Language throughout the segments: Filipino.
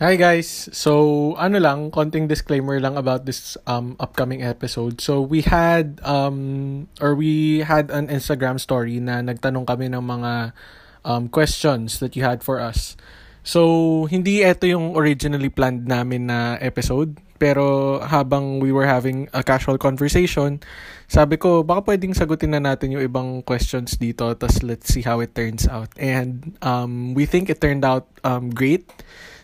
Hi guys. So, ano lang, konting disclaimer lang about this um upcoming episode. So, we had um or we had an Instagram story na nagtanong kami ng mga um questions that you had for us. So, hindi ito yung originally planned namin na episode. Pero habang we were having a casual conversation, sabi ko, baka pwedeng sagutin na natin yung ibang questions dito. Tapos let's see how it turns out. And um, we think it turned out um, great.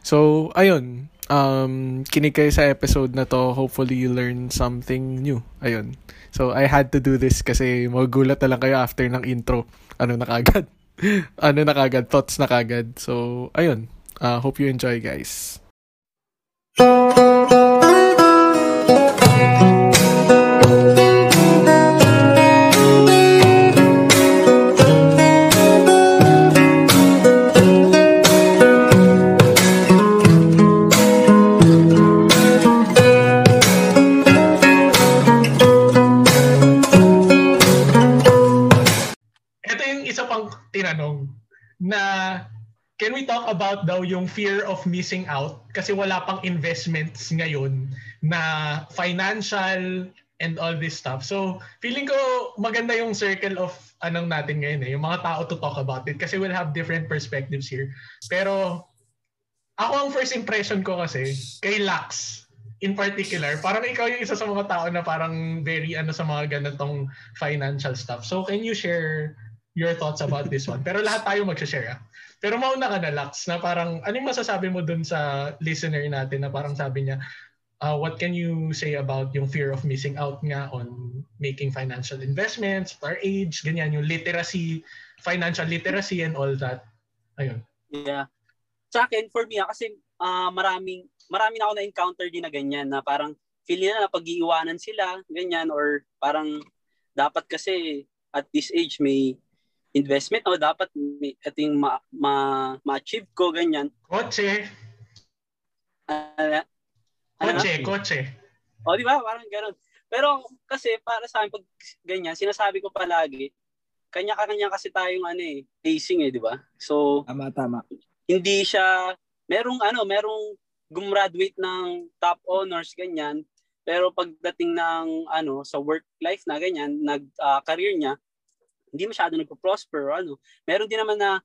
So, ayun. Um, kinig kayo sa episode na to. Hopefully, you learn something new. Ayun. So, I had to do this kasi magulat na lang kayo after ng intro. Ano na kagad? ano na kagad? Thoughts na kagad. So, ayun. Uh, hope you enjoy, guys. Can we talk about daw yung fear of missing out kasi wala pang investments ngayon na financial and all this stuff. So, feeling ko maganda yung circle of anong natin ngayon eh, yung mga tao to talk about it kasi we'll have different perspectives here. Pero ako ang first impression ko kasi kay Lax in particular, parang ikaw yung isa sa mga tao na parang very ano sa mga ganitong financial stuff. So, can you share your thoughts about this one? Pero lahat tayo mag-share ah. Pero mauna ka na, Lax, na parang, anong masasabi mo dun sa listener natin na parang sabi niya, uh, what can you say about yung fear of missing out nga on making financial investments at our age, ganyan, yung literacy, financial literacy and all that. Ayun. Yeah. Sa akin, for me, ah, kasi uh, maraming, maraming ako na-encounter din na ganyan na parang feel nila na pag-iiwanan sila, ganyan, or parang dapat kasi at this age may investment o dapat ito yung ma, ma, ma-achieve ko, ganyan. Kotse. Uh, kotse, ano? kotse. O, di ba? Parang gano'n. Pero kasi para sa akin, pag ganyan, sinasabi ko palagi, kanya-kanya kasi tayong ano eh, pacing eh, di ba? So, tama, tama. Hindi siya, merong ano, merong gumraduate ng top honors, ganyan. Pero pagdating ng ano, sa work life na ganyan, nag uh, career niya, hindi masyado nagpo-prosper o ano. Meron din naman na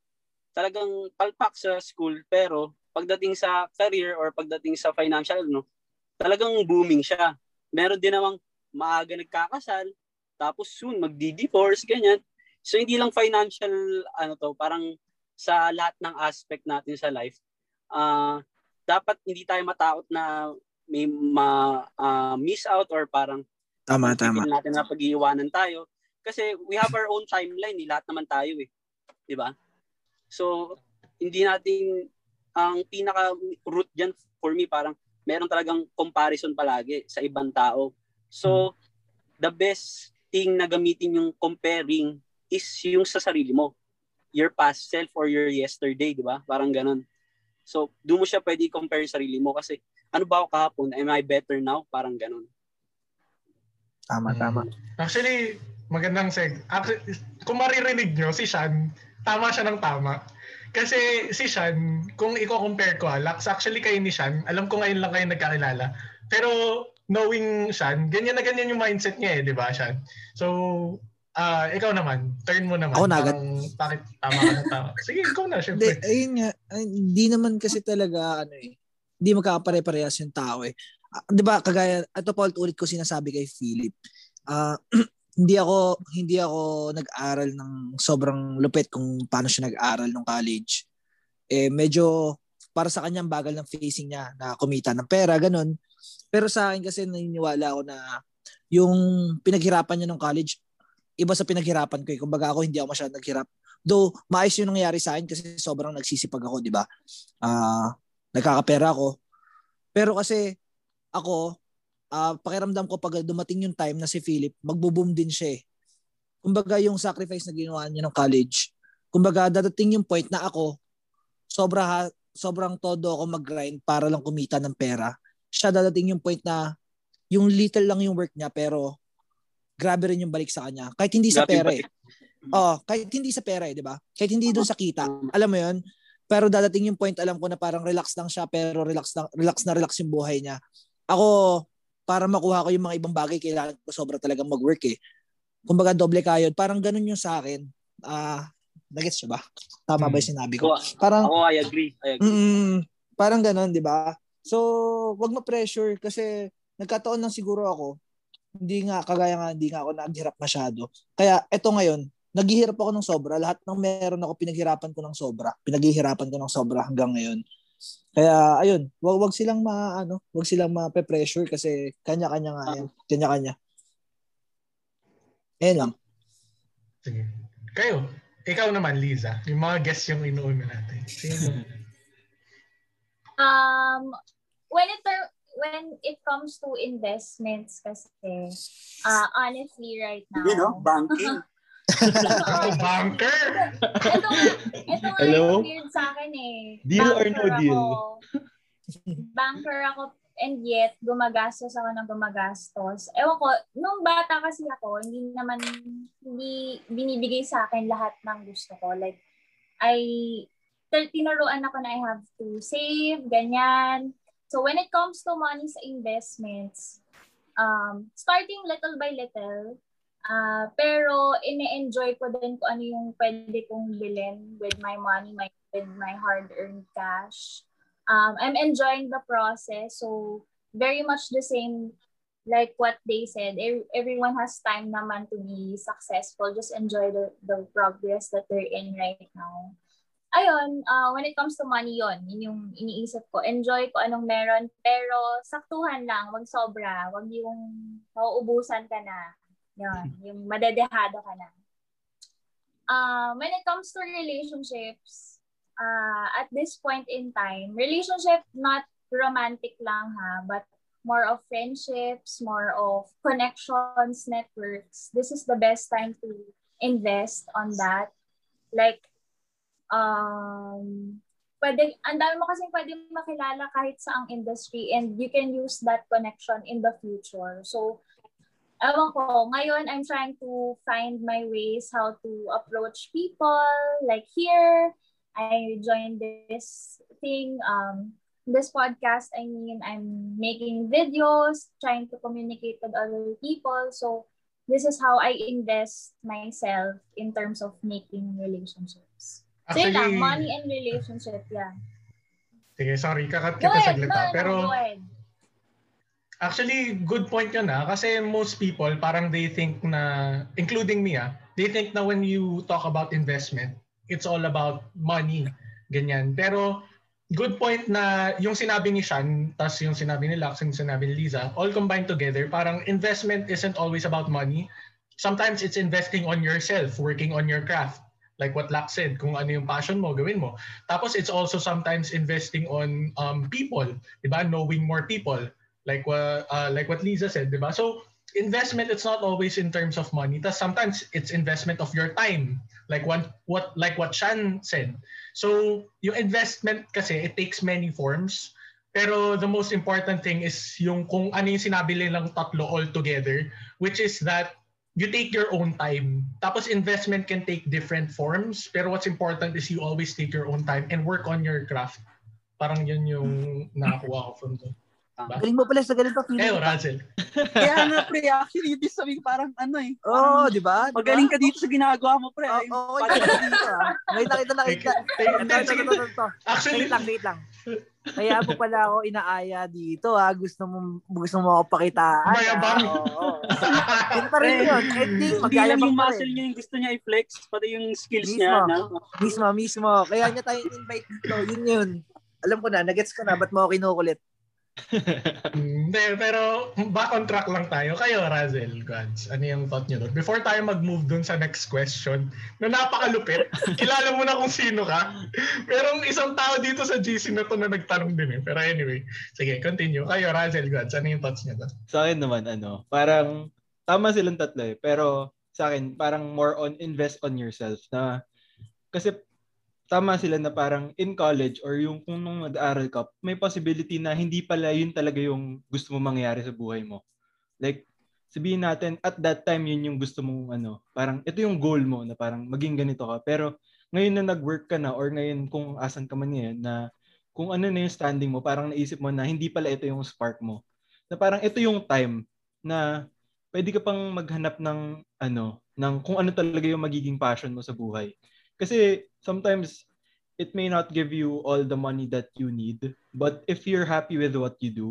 talagang palpak sa school pero pagdating sa career or pagdating sa financial no, talagang booming siya. Meron din namang maaga nagkakasal tapos soon magdi-divorce ganyan. So hindi lang financial ano to, parang sa lahat ng aspect natin sa life. Uh, dapat hindi tayo matakot na may ma uh, miss out or parang tama tama natin na pag-iiwanan tayo kasi we have our own timeline, eh. lahat naman tayo eh. 'Di ba? So, hindi natin ang pinaka root diyan for me parang meron talagang comparison palagi sa ibang tao. So, the best thing na gamitin yung comparing is yung sa sarili mo. Your past self or your yesterday, di ba? Parang ganun. So, doon mo siya pwede compare sa sarili mo kasi ano ba ako kahapon? Am I better now? Parang ganun. Tama, tama. Actually, Magandang seg. Actually, kung maririnig nyo, si Sean, tama siya ng tama. Kasi si Sean, kung i-compare ko, Alex, actually kayo ni Sean, alam ko ngayon lang kayo nagkakilala. Pero knowing Sean, ganyan na ganyan yung mindset niya eh, di ba, Sean? So, uh, ikaw naman, turn mo naman. Ako na agad. Bakit tama ka na tama? Sige, ikaw na, syempre. Hindi, ayun nga, hindi naman kasi talaga, ano eh, hindi magkakapare-parehas yung tao eh. Uh, di ba, kagaya, ito pa ulit ko sinasabi kay Philip, uh, hindi ako hindi ako nag-aral ng sobrang lupit kung paano siya nag-aral nung college. Eh medyo para sa kanya bagal ng facing niya na kumita ng pera ganun. Pero sa akin kasi naniniwala ako na yung pinaghirapan niya nung college iba sa pinaghirapan ko eh. Kumbaga ako hindi ako masyadong naghirap. Though maayos yung nangyari sa akin kasi sobrang nagsisipag ako, di ba? Ah, uh, nagkakapera ako. Pero kasi ako uh, pakiramdam ko pag dumating yung time na si Philip, magbo-boom din siya eh. Kumbaga yung sacrifice na ginawa niya ng college, kumbaga dadating yung point na ako, sobra sobrang todo ako mag-grind para lang kumita ng pera. Siya dadating yung point na yung little lang yung work niya pero grabe rin yung balik sa kanya. Kahit hindi sa pera eh. Oh, kahit hindi sa pera eh, 'di ba? Kahit hindi doon sa kita. Alam mo 'yon? pero dadating yung point alam ko na parang relax lang siya pero relax na relax na relax yung buhay niya. Ako para makuha ko yung mga ibang bagay kailangan ko sobra talagang mag-work eh. Kumbaga doble kayod. Parang ganun yung sa akin. Ah, uh, nagets siya ba? Tama hmm. ba yung sinabi ko? Parang Ako, I agree. I agree. Mm, parang ganun, 'di ba? So, wag ma-pressure kasi nagkataon lang siguro ako hindi nga kagaya nga hindi nga ako naghirap masyado. Kaya eto ngayon, naghihirap ako ng sobra. Lahat ng meron ako pinaghirapan ko ng sobra. Pinaghihirapan ko ng sobra hanggang ngayon. Kaya ayun, wag wag silang ma ano, wag silang ma-pressure kasi kanya-kanya nga yan. Kanya-kanya. Eh lang. Sige. Kayo, ikaw naman Liza, yung mga guests yung inuuna natin. Sino? um when it when it comes to investments kasi uh, honestly right now you know banking banker. ito nga, ito nga Hello? yung weird sa akin eh. Deal banker or no deal? Ako, banker ako and yet gumagastos ako ng gumagastos. Ewan ko, nung bata kasi ako, hindi naman, hindi binibigay sa akin lahat ng gusto ko. Like, I, tinuruan ako na I have to save, ganyan. So when it comes to money sa investments, um, starting little by little, Uh, pero ine-enjoy ko din kung ano yung pwede kong bilhin with my money, my, with my hard-earned cash. Um, I'm enjoying the process. So, very much the same like what they said. Everyone has time naman to be successful. Just enjoy the, the progress that they're in right now. Ayun, uh, when it comes to money yon yun yung iniisip ko. Enjoy ko anong meron, pero saktuhan lang, wag sobra. Wag yung mauubusan ka na yun, yung madedehado ka na. Uh, when it comes to relationships, uh, at this point in time, relationship not romantic lang ha, but more of friendships, more of connections, networks. This is the best time to invest on that. Like, um, pwede, ang dami mo kasi pwede makilala kahit sa ang industry and you can use that connection in the future. So, ewan ko, ngayon I'm trying to find my ways how to approach people. Like here, I joined this thing, um, this podcast. I mean, I'm making videos, trying to communicate with other people. So this is how I invest myself in terms of making relationships. Actually, so lang, money and relationship, yeah. Sige, sorry, kakat kita saglit no, no, Pero, go ahead Actually, good point yun ah. Kasi most people, parang they think na, including me ah, they think na when you talk about investment, it's all about money. Ganyan. Pero, good point na yung sinabi ni Sean, tas yung sinabi ni Lux, yung sinabi ni Liza, all combined together, parang investment isn't always about money. Sometimes it's investing on yourself, working on your craft. Like what Lux said, kung ano yung passion mo, gawin mo. Tapos it's also sometimes investing on um, people, di ba? Knowing more people like what uh, like what Lisa said, di ba? So investment it's not always in terms of money. Tas sometimes it's investment of your time. Like what what like what Shan said. So yung investment kasi it takes many forms. Pero the most important thing is yung kung ano yung sinabi nilang tatlo all together, which is that you take your own time. Tapos investment can take different forms, pero what's important is you always take your own time and work on your craft. Parang yun yung nakakuha ko from doon. Diba? Galing mo pala sa ganito. Kayo, Russell. Kaya nga, pre, actually, ibig sabihin parang ano eh. Oo, oh, di ba? Magaling ka dito sa ginagawa mo, pre. Oo, oh, okay ah. Nakita kita, nakita. Actually, wait lang, wait lang. Kaya mo pala ako inaaya dito ha. Ah. Gusto mo gusto mo ako pakitaan. Mayabang. Oo. Yun pa rin yun. Ending, Hindi lang yung muscle niya yung gusto niya i-flex, pati yung skills mismo, niya. No? Mismo, mismo. Kaya niya tayo invite dito. Yun yun. Alam ko na, nagets ko na, ba't mo ako kinukulit? Hindi, pero back on track lang tayo. Kayo, Razel, Gods, ano yung thought nyo doon? Before tayo mag-move doon sa next question, na napakalupit, kilala mo na kung sino ka. Merong isang tao dito sa GC na to na nagtanong din eh. Pero anyway, sige, continue. Kayo, Razel, Gods, ano yung thoughts nyo doon? Sa akin naman, ano, parang tama silang tatlo eh. Pero sa akin, parang more on invest on yourself na kasi tama sila na parang in college or yung kung nung nag-aaral ka, may possibility na hindi pala yun talaga yung gusto mo mangyari sa buhay mo. Like, sabihin natin, at that time, yun yung gusto mong ano, parang ito yung goal mo na parang maging ganito ka. Pero ngayon na nag-work ka na or ngayon kung asan ka man yan na kung ano na yung standing mo, parang naisip mo na hindi pala ito yung spark mo. Na parang ito yung time na pwede ka pang maghanap ng ano, ng kung ano talaga yung magiging passion mo sa buhay. Kasi sometimes it may not give you all the money that you need, but if you're happy with what you do,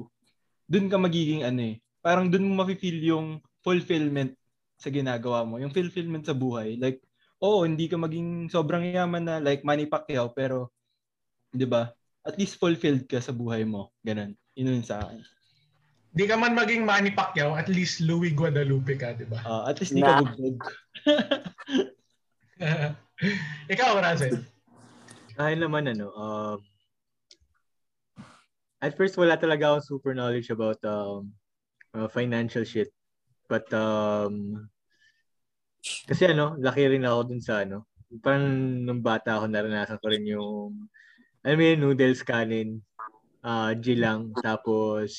dun ka magiging ano eh, parang dun mo mafe-feel yung fulfillment sa ginagawa mo, yung fulfillment sa buhay. Like, oo, oh, hindi ka maging sobrang yaman na like Manny Pacquiao, pero, di ba, at least fulfilled ka sa buhay mo. Ganun. Yun sa akin. Di ka man maging Manny Pacquiao, at least Louis Guadalupe ka, di ba? Uh, at least di nah. ka bugbog. Ikaw, Razel. Akin naman, ano, um, at first, wala talaga akong super knowledge about um, uh, financial shit. But, um, kasi ano, laki rin ako dun sa ano, parang nung bata ako naranasan ko rin yung, mo yun, noodles kanin, uh, G lang, tapos,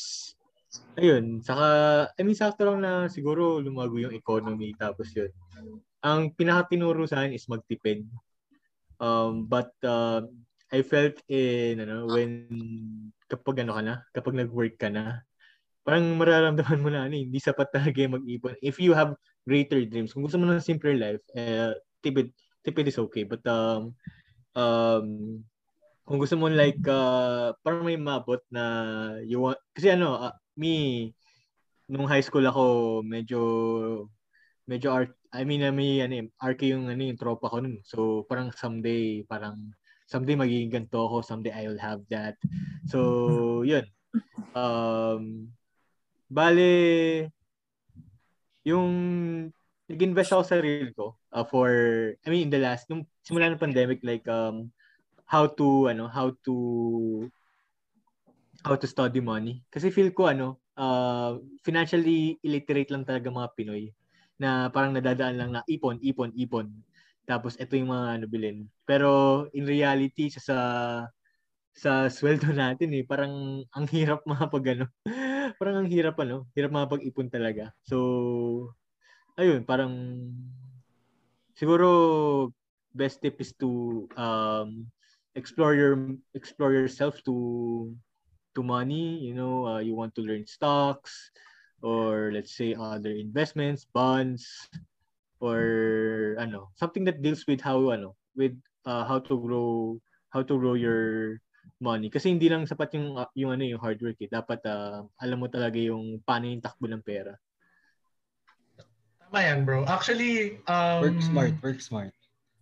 ayun, saka, I mean, sakto lang na siguro lumago yung economy, tapos yun. Ang pinaka-tinuro sa akin is magtipid. Um, but, uh, I felt in, ano, when kapag ano ka na, kapag nag-work ka na, parang mararamdaman mo na ano, hindi sapat talaga mag-ipon. If you have greater dreams, kung gusto mo ng simpler life, eh, tipid, tipid is okay. But um, um, kung gusto mo like, uh, parang may mabot na you want, kasi ano, uh, me, nung high school ako, medyo, medyo art, I mean, may, ano, arc yung, ano, yung tropa ko nun. So, parang someday, parang, someday magiging ganito ako, someday I will have that. So, yun. Um, bale, yung nag-invest ako sa reel ko uh, for, I mean, in the last, nung simula ng pandemic, like, um, how to, ano, how to, how to study money. Kasi feel ko, ano, uh, financially illiterate lang talaga mga Pinoy na parang nadadaan lang na ipon, ipon, ipon. Tapos ito yung mga ano bilhin. Pero in reality sa sa, sa sweldo natin eh parang ang hirap pag ano. parang ang hirap ano, hirap mapag-ipon talaga. So ayun, parang siguro best tip is to um explore your explore yourself to to money, you know, uh, you want to learn stocks or let's say other investments, bonds, or ano something that deals with how ano with uh, how to grow how to grow your money kasi hindi lang sapat yung uh, yung ano yung hard work eh. dapat uh, alam mo talaga yung paano yung takbo ng pera tama yan bro actually um, work smart work smart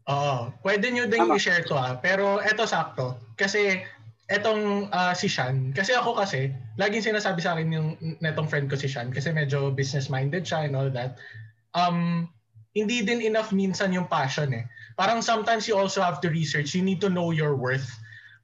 Oo. Pwede nyo din i-share to ah. Pero eto sakto. Kasi etong uh, si Shan, kasi ako kasi, laging sinasabi sa akin yung netong friend ko si Shan kasi medyo business-minded siya and all that. Um, hindi din enough minsan yung passion eh. Parang sometimes you also have to research. You need to know your worth.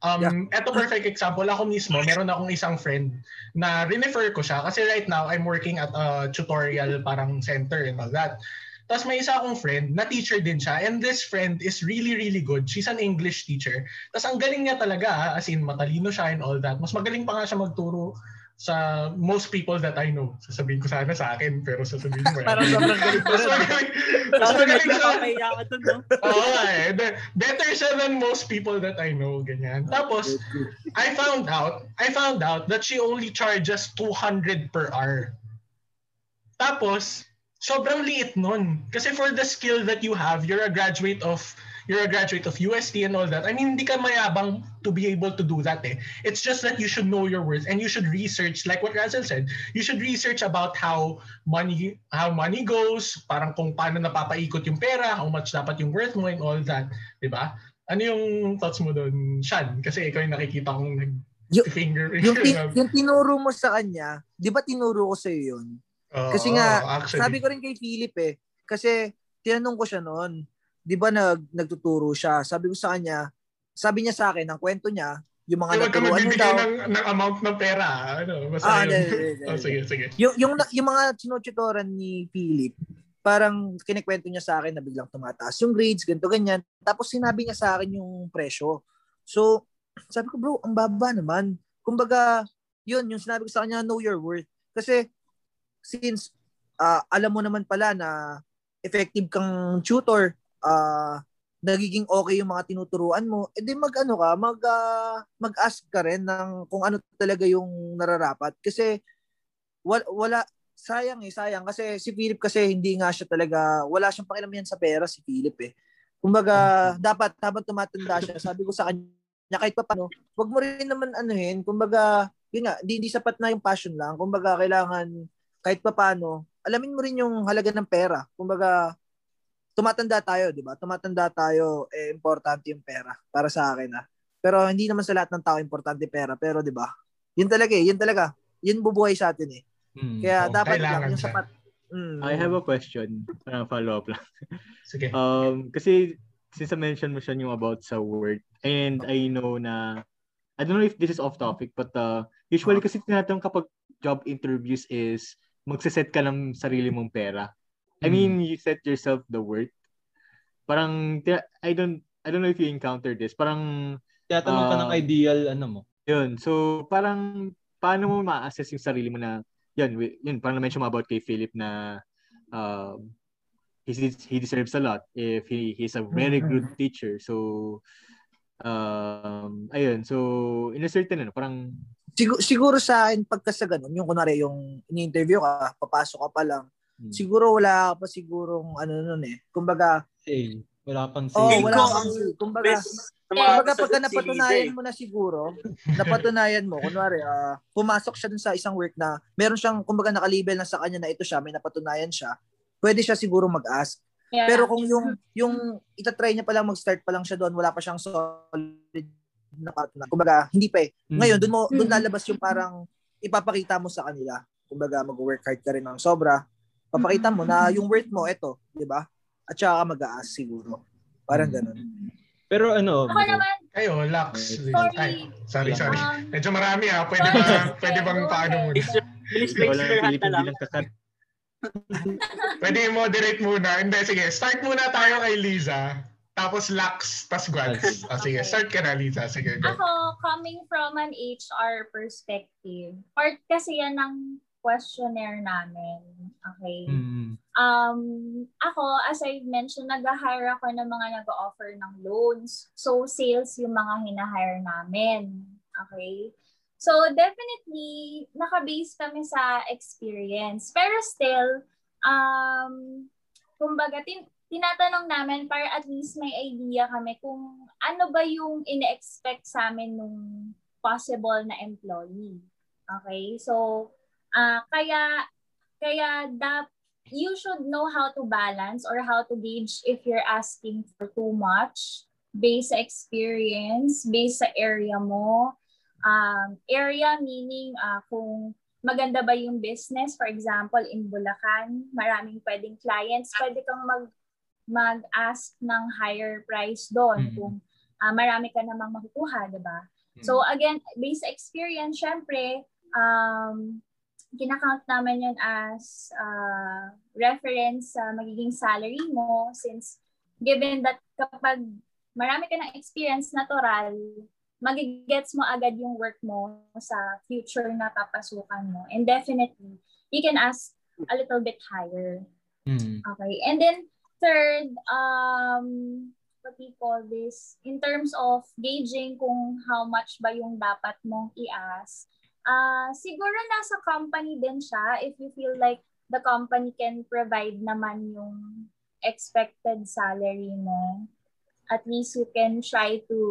Um, yeah. Ito perfect example. Ako mismo, meron akong isang friend na refer ko siya kasi right now I'm working at a tutorial parang center and all that. Tapos may isa akong friend na teacher din siya and this friend is really really good. She's an English teacher. Tapos ang galing niya talaga as in matalino siya and all that. Mas magaling pa nga siya magturo sa most people that I know. Sasabihin ko sana sa akin, pero sasabihin mo. Parang sobrang galing ko rin. Mas magaling siya. Oo, eh. Better siya than most people that I know, ganyan. Tapos, I found out, I found out that she only charges 200 per hour. Tapos, sobrang liit nun. Kasi for the skill that you have, you're a graduate of you're a graduate of UST and all that. I mean, hindi ka mayabang to be able to do that eh. It's just that you should know your worth and you should research, like what Razel said, you should research about how money how money goes, parang kung paano napapaikot yung pera, how much dapat yung worth mo and all that. Di ba? Ano yung thoughts mo doon, Shan? Kasi ikaw yung nakikita kong nag yung, finger. Yung, tin- yung tinuro mo sa kanya, di ba tinuro ko sa iyo yun? Kasi nga, actually. sabi ko rin kay Philip eh, kasi tinanong ko siya noon, 'di ba nag nagtuturo siya. Sabi ko sa kanya, sabi niya sa akin, ang kwento niya, yung mga naturuan niya daw. Ng, ng amount ng pera, ano, basta ah, yun. Oh, sige, sige. Yung, yung, yung mga sinututoran ni Philip, parang kinikwento niya sa akin na biglang tumataas yung grades, ganito, ganyan. Tapos sinabi niya sa akin yung presyo. So, sabi ko, bro, ang baba naman. Kumbaga, yun, yung sinabi ko sa kanya, know your worth. Kasi, since uh, alam mo naman pala na effective kang tutor, uh, nagiging okay yung mga tinuturuan mo, edi mag ano ka, mag uh, mag-ask ka rin ng kung ano talaga yung nararapat kasi wala, wala sayang eh, sayang kasi si Philip kasi hindi nga siya talaga wala siyang pakialam yan sa pera si Philip eh. Kumbaga, dapat habang tumatanda siya, sabi ko sa kanya kahit pa paano, wag mo rin naman anuhin, kumbaga, yun nga, hindi, hindi sapat na yung passion lang. Kumbaga, kailangan kahit pa paano, alamin mo rin yung halaga ng pera. Kumbaga, tumatanda tayo, di ba? Tumatanda tayo, eh, importante yung pera para sa akin ah. Pero hindi naman sa lahat ng tao importante pera, pero di ba? Yun talaga eh, yun talaga. Yun bubuhay sa atin eh. Hmm. Kaya Oo, dapat lang yung siya. sapat. Mm, I have a question. Parang follow up lang. Sige. Um, kasi since I mentioned mo siya yung about sa work and I know na I don't know if this is off topic but uh, usually kasi tinatanong kapag job interviews is magse-set ka ng sarili mong pera. I mean, you set yourself the worth. Parang I don't I don't know if you encountered this. Parang Tinatanong ka ng Ah. ideal, ano mo. yun. So parang paano mo ma-assess yung sarili mo na yun, yun parang na-mention mo about kay Philip na um, he, he deserves a lot if he he's a very good teacher. So um ayun, so in a certain ano, parang siguro, siguro sa akin, pagka sa ganun, yung kunwari, yung in-interview ka, papasok ka pa lang, hmm, siguro wala ka pa sigurong ano nun eh. Kumbaga, Say, wala pang say. oh, wala ko, kang Kumbaga, Best kumbaga pagka napatunayan mo na siguro, napatunayan mo, kunwari, ah, pumasok siya dun sa isang work na meron siyang, kumbaga nakalibel na sa kanya na ito siya, may napatunayan siya, pwede siya siguro mag-ask. Yeah. Pero kung yung yung itatry niya pa lang mag-start pa lang siya doon, wala pa siyang solid na partner. Kumbaga, hindi pa eh. Ngayon, doon mo doon Mhm. lalabas yung parang ipapakita mo sa kanila. Kumbaga, mag-work hard ka rin ng sobra. Papakita mo na yung worth mo ito, 'di ba? At saka ka mag-aas siguro. Parang Hmm. ganun. Pero ano, Ako naman, Kayo, Lux. Sorry. Ay, sorry, sorry. um, Medyo marami ah. Pwede ba, pwede bang paano muna? Na lang. bilang kakat. Pwede moderate muna. Hindi, sige. Start muna tayo kay Liza. Tapos Lux, tas Gwads. O sige, Okay. start ka na, Liza. Sige, go. Ako, coming from an HR perspective, part kasi yan ng questionnaire namin. Okay? mm, Um, ako, as I mentioned, nag-hire ako ng mga nag-offer ng loans. So, sales yung mga hinahire namin. Okay? So, definitely, nakabase kami sa experience. Pero still, um, kumbaga, tin- tinatanong namin para at least may idea kami kung ano ba yung ine-expect sa amin nung possible na employee. Okay? So, ah kaya, kaya dap you should know how to balance or how to gauge if you're asking for too much based sa experience, based sa area mo. Um, area meaning ah, kung maganda ba yung business, for example, in Bulacan, maraming pwedeng clients, pwede kang mag mag-ask ng higher price doon Mhm. kung ah, marami ka namang makukuha, di ba? So again, based sa experience, syempre, um, kinakount naman yun as uh, reference sa magiging salary mo since given that kapag marami ka ng experience natural, magigets mo agad yung work mo sa future na papasukan mo. And definitely, you can ask a little bit higher. mm, Okay. And then third, um, what we call this, in terms of gauging kung how much ba yung dapat mong i-ask, ah siguro nasa company din siya if you feel like the company can provide naman yung expected salary mo. At least you can try to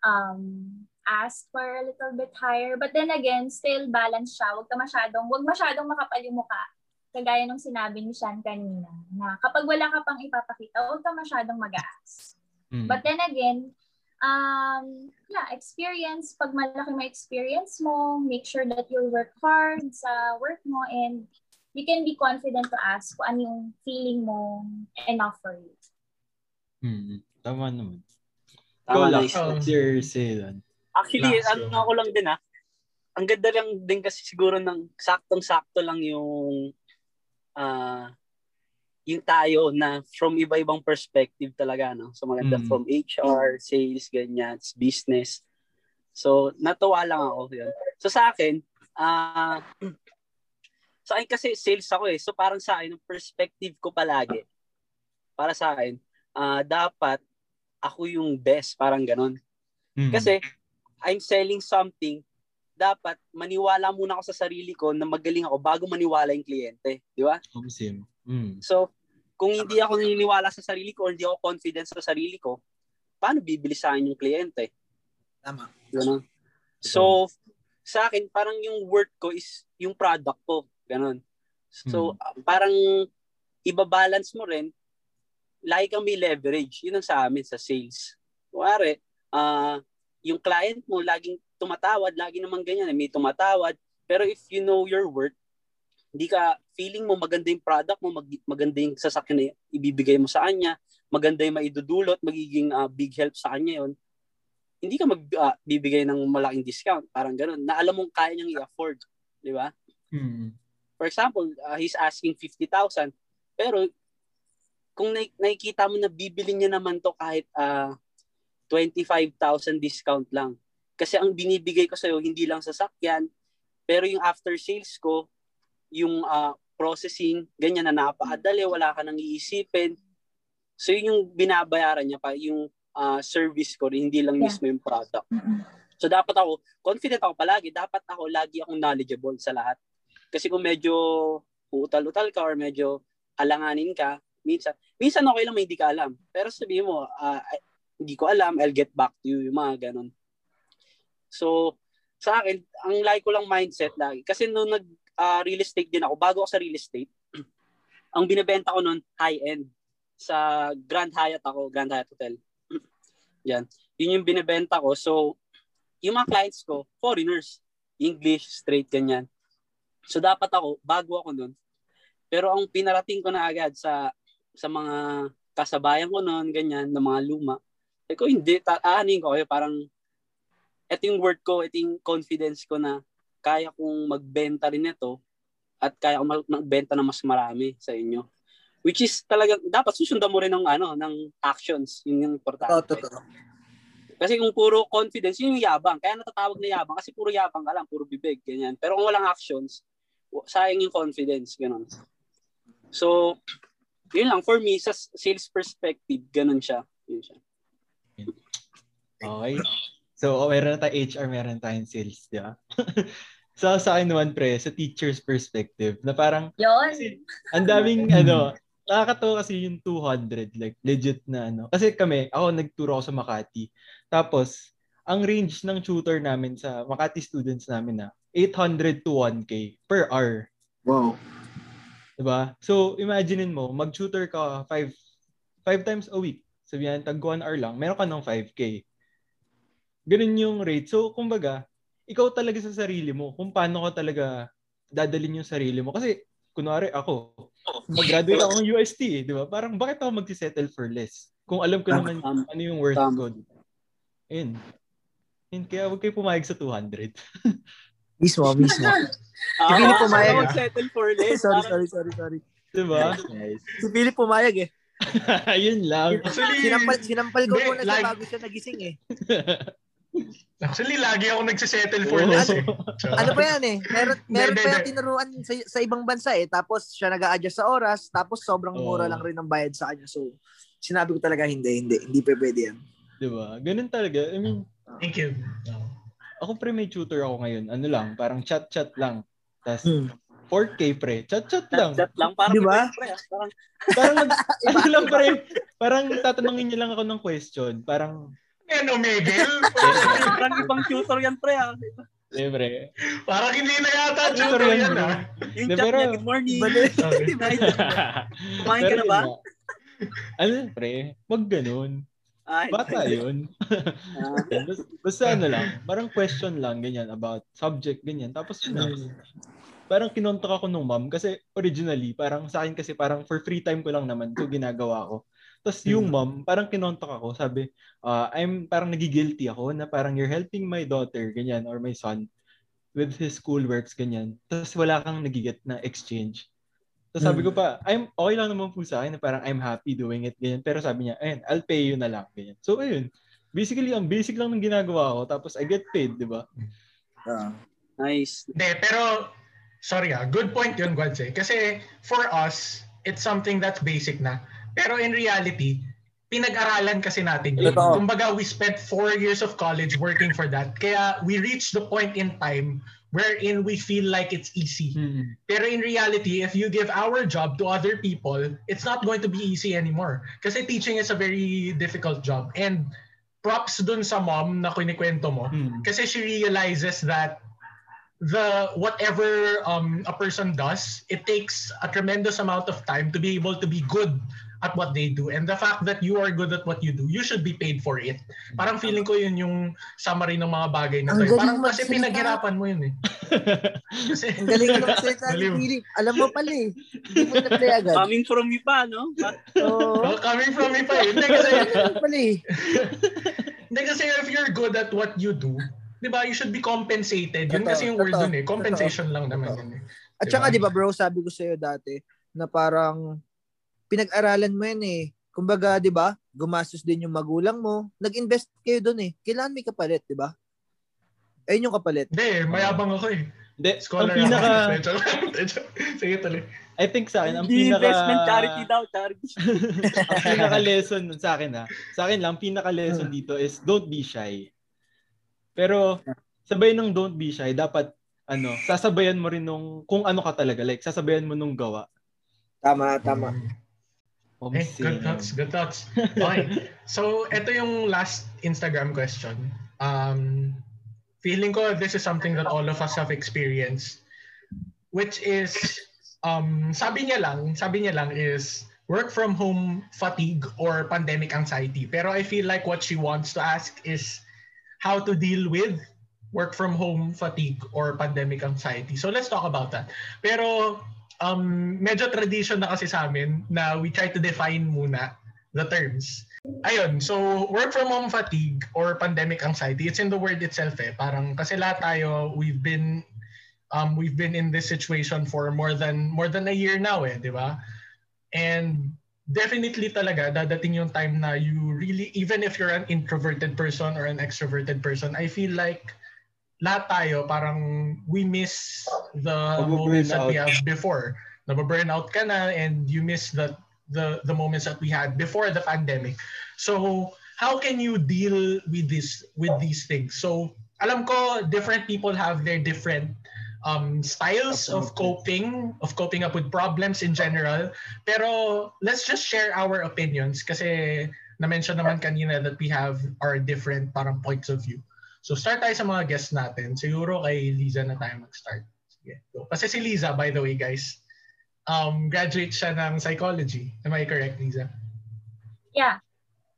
um, ask for a little bit higher. But then again, still balance siya. Huwag ka masyadong, huwag masyadong makapal yung mukha kagaya nung sinabi ni Sean kanina, na kapag wala ka pang ipapakita, huwag ka masyadong mag-ask. mm. But then again, um, yeah, experience, pag malaki mo experience mo, make sure that you work hard sa work mo and you can be confident to ask kung ano yung feeling mo enough for you. Mm, tama naman. Tama Go, na Lux. yun. What's your say then? Actually, Last ano ako lang din ah. Ang ganda lang din kasi siguro ng saktong-sakto lang yung ah yung tayo na from iba-ibang perspective talaga no. So maganda Mm. from HR, sales, ganyan, business. So natuwa lang ako yun. So sa akin, ah sa akin kasi sales ako eh. So parang sa akin, yung perspective ko palagi, para sa akin, ah dapat ako yung best, parang ganun. Mm. Kasi I'm selling something, dapat maniwala muna ako sa sarili ko na magaling ako bago maniwala yung kliyente. Di ba? Same. Mm. So, kung hindi ako naniniwala sa sarili ko or hindi ako confident sa sarili ko, paano bibili sa akin yung kliyente? Tama. Ganun. So, sa akin, parang yung worth ko is yung product ko. Ganun. So, uh, parang ibabalance mo rin, lagi kang may leverage. Yun ang sa amin sa sales. Kuwari, ah yung client mo laging tumatawad, lagi naman ganyan, eh, may tumatawad. Pero if you know your worth, hindi ka feeling mo maganda yung product mo, mag, maganda yung sasakyan na ibibigay mo sa kanya, maganda yung maidudulot, magiging ah, big help sa kanya yon hindi ka magbibigay ng malaking discount. Parang ganun. Na alam mong kaya niyang i-afford. Di ba? Mm. For example, uh, he's asking 50,000. Pero kung na- nakikita mo na bibili niya naman to kahit uh, 25,000 discount lang. Kasi ang binibigay ko sa'yo, hindi lang sasakyan, pero yung after sales ko, yung uh, processing, ganyan na napaadali, wala ka nang iisipin. So yun yung binabayaran niya pa, yung uh, service ko, hindi lang Yeah. mismo yung product. So dapat ako, confident ako palagi, dapat ako lagi akong knowledgeable sa lahat. Kasi kung medyo uutal-utal ka or medyo alanganin ka, minsan, minsan okay lang may hindi ka alam. Pero sabihin mo, ah, hindi ko alam, I'll get back to you, yung mga ganun. So, sa akin, ang like ko lang mindset lagi. Kasi nung nag real estate din ako, bago ako sa real estate, ang binebenta ko noon high-end. Sa Grand Hyatt ako, Grand Hyatt Hotel. Yan. Yun yung binebenta ko. So, yung mga clients ko, foreigners. English, straight, ganyan. So, dapat ako, bago ako nun. Pero ang pinarating ko na agad sa sa mga kasabayan ko noon, ganyan, ng mga luma. Eh ko, hindi, ta- aanin ko kayo, parang ito yung word ko, ito yung confidence ko na kaya kong magbenta rin ito at kaya kong mag- magbenta na mas marami sa inyo. Which is talagang, dapat susundan mo rin ng, ano, ng actions. Yun yung importante. Oo, totoo. Kasi kung puro confidence, yun yung yabang. Kaya natatawag na yabang kasi puro yabang ka lang, puro bibig, ganyan. Pero kung walang actions, sayang yung confidence, ganun. So, yun lang. For me, sa sales perspective, ganun siya. Yun siya. Okay. So, oh, meron na tayong HR, meron na tayong sales, di ba? so, sa akin naman, pre, sa teacher's perspective, na parang, Yun. ang daming, ano, nakakatawa kasi yung 200, like, legit na, ano. Kasi kami, ako, nagturo ako sa Makati. Tapos, ang range ng tutor namin sa Makati students namin na 800 to 1K per hour. Wow. Diba? So, imaginein mo, mag-tutor ka five, five times a week. Sabihan, tag 1 hour lang, meron ka ng 5K. Ganun yung rate. So, kumbaga, ikaw talaga sa sarili mo, kung paano ka talaga dadalin yung sarili mo. Kasi, kunwari ako, mag-graduate ako ng UST, eh, di ba? Parang, bakit ako mag-settle for less? Kung alam ko naman Tama. ano yung worth Tama. ko. Ayun. Ayun, kaya huwag kayo pumayag sa 200. Mismo, mismo. Ah, Philip pumayag, ako ah. settle for less. sorry, sorry, sorry, sorry. Di ba? Nice. Si Philip pumayag eh. Yun lang. Actually, Sinampal, sinampal ko muna siya bago siya nagising eh. actually, lagi ako nagsisettle for less eh. So, Ano pa yan eh? Meron, meron pa yung hindi. tinuruan sa, sa ibang bansa eh. Tapos siya nag adjust sa oras. Tapos sobrang mura lang rin ng bayad sa kanya. So, sinabi ko talaga hindi, hindi. Hindi pa pwede yan. Di ba? Ganun talaga. I mean, Thank you. ako pre may tutor ako ngayon. Ano lang, parang chat-chat lang. Tapos Hmm. 4K pre, chat-chat lang. Chat lang. Parang, Di ba? pre, ah. parang, Parang ano lang pre, parang tatanungin niya lang ako ng question. Parang, Ano, Miguel? parang ibang tutor yan, pre. Ah. eh pre. Parang hindi na yata Tutor tutor yan, yan bro. ah. Yung chat pero- niya, good morning. Kumain ka na ba? Ano pre, wag ganun. Ay, Bata yun. Ah, basta, basta ano lang, parang question lang, ganyan, about subject, ganyan. Tapos yun na. Parang kinontak ako nung mom kasi originally, parang sa akin kasi parang for free time ko lang naman to ginagawa ko. Tapos yung mom, parang kinontak ako, sabi, ah, I'm parang nagigilty ako na parang you're helping my daughter, ganyan, or my son with his schoolworks, ganyan. Tapos wala kang nagigit na exchange. Tapos sabi ko pa, I'm okay lang naman po sa akin na parang I'm happy doing it, ganyan. Pero sabi niya, ayun, I'll pay you na lang, ganyan. So ayun, basically, ang basic lang ng ginagawa ko, tapos I get paid, di ba? Ah. nice. Hindi, pero, sorry ah, good point yun, Gwadze. Kasi for us, it's something that's basic na. Pero in reality, pinag-aralan kasi natin yun. Totoo. Kumbaga, we spent four years of college working for that. Kaya we reached the point in time wherein we feel like it's easy. Hmm. Pero in reality, if you give our job to other people, it's not going to be easy anymore. Kasi teaching is a very difficult job. And props dun sa mom na kinikwento mo. Hmm. Kasi she realizes that the whatever um, a person does, it takes a tremendous amount of time to be able to be good at what they do. And the fact that you are good at what you do, you should be paid for it. Parang feeling ko yun yung summary ng mga bagay na to. galing Parang kasi magsalita. pinaghirapan mo yun eh. Kasi, Ang galing ng salita ni. Philip. Alam mo pala eh. Hindi mo na-play agad. Coming from me pa, no? Oo. well, coming from me pa eh. Hindi kasi, pala eh. hindi kasi if you're good at what you do, di ba, you should be compensated. Yun kasi yung word dun eh. Compensation lang naman yun eh. At Diba? saka, di ba bro, sabi ko sa'yo dati, na parang pinag-aralan mo yan eh. Kumbaga, di ba, gumastos din yung magulang mo. Nag-invest kayo doon eh. Kailangan may kapalit, di ba? Ayun yung kapalit. Hindi, mayabang ako eh. Hindi, Scholar ang pinaka, ako. Sige tuloy. I think sa akin, ang pinaka, investment charity daw, charity. ang pinaka lesson nun sa akin ha. Sa akin lang, pinaka lesson dito is don't be shy. Pero, sabay ng don't be shy, dapat, ano, sasabayan mo rin nung, kung ano ka talaga, like, sasabayan mo nung gawa. Tama, tama. Eh, good thoughts, good thoughts. Okay. So, ito yung last Instagram question. Um, feeling ko this is something that all of us have experienced. Which is, um, sabi niya lang, sabi niya lang is work from home fatigue or pandemic anxiety. Pero I feel like what she wants to ask is how to deal with work from home fatigue or pandemic anxiety. So let's talk about that. Pero um, medyo tradition na kasi sa amin na we try to define muna the terms. Ayun, so work from home fatigue or pandemic anxiety, it's in the word itself eh. Parang kasi lahat tayo, we've been um, we've been in this situation for more than more than a year now eh, di ba? And definitely talaga dadating yung time na you really even if you're an introverted person or an extroverted person, I feel like lahat tayo parang we miss the moments that we out. have before. Nababurn out ka na and you miss the the the moments that we had before the pandemic. So how can you deal with this with these things? So alam ko different people have their different um, styles of coping of coping up with problems in general. Pero let's just share our opinions kasi na-mention naman kanina that we have our different parang points of view. So start tayo sa mga guests natin. Siguro kay Liza na tayo mag-start. Sige, go. Kasi si Liza, by the way guys, um, graduate siya ng psychology. Am I correct, Liza? Yeah.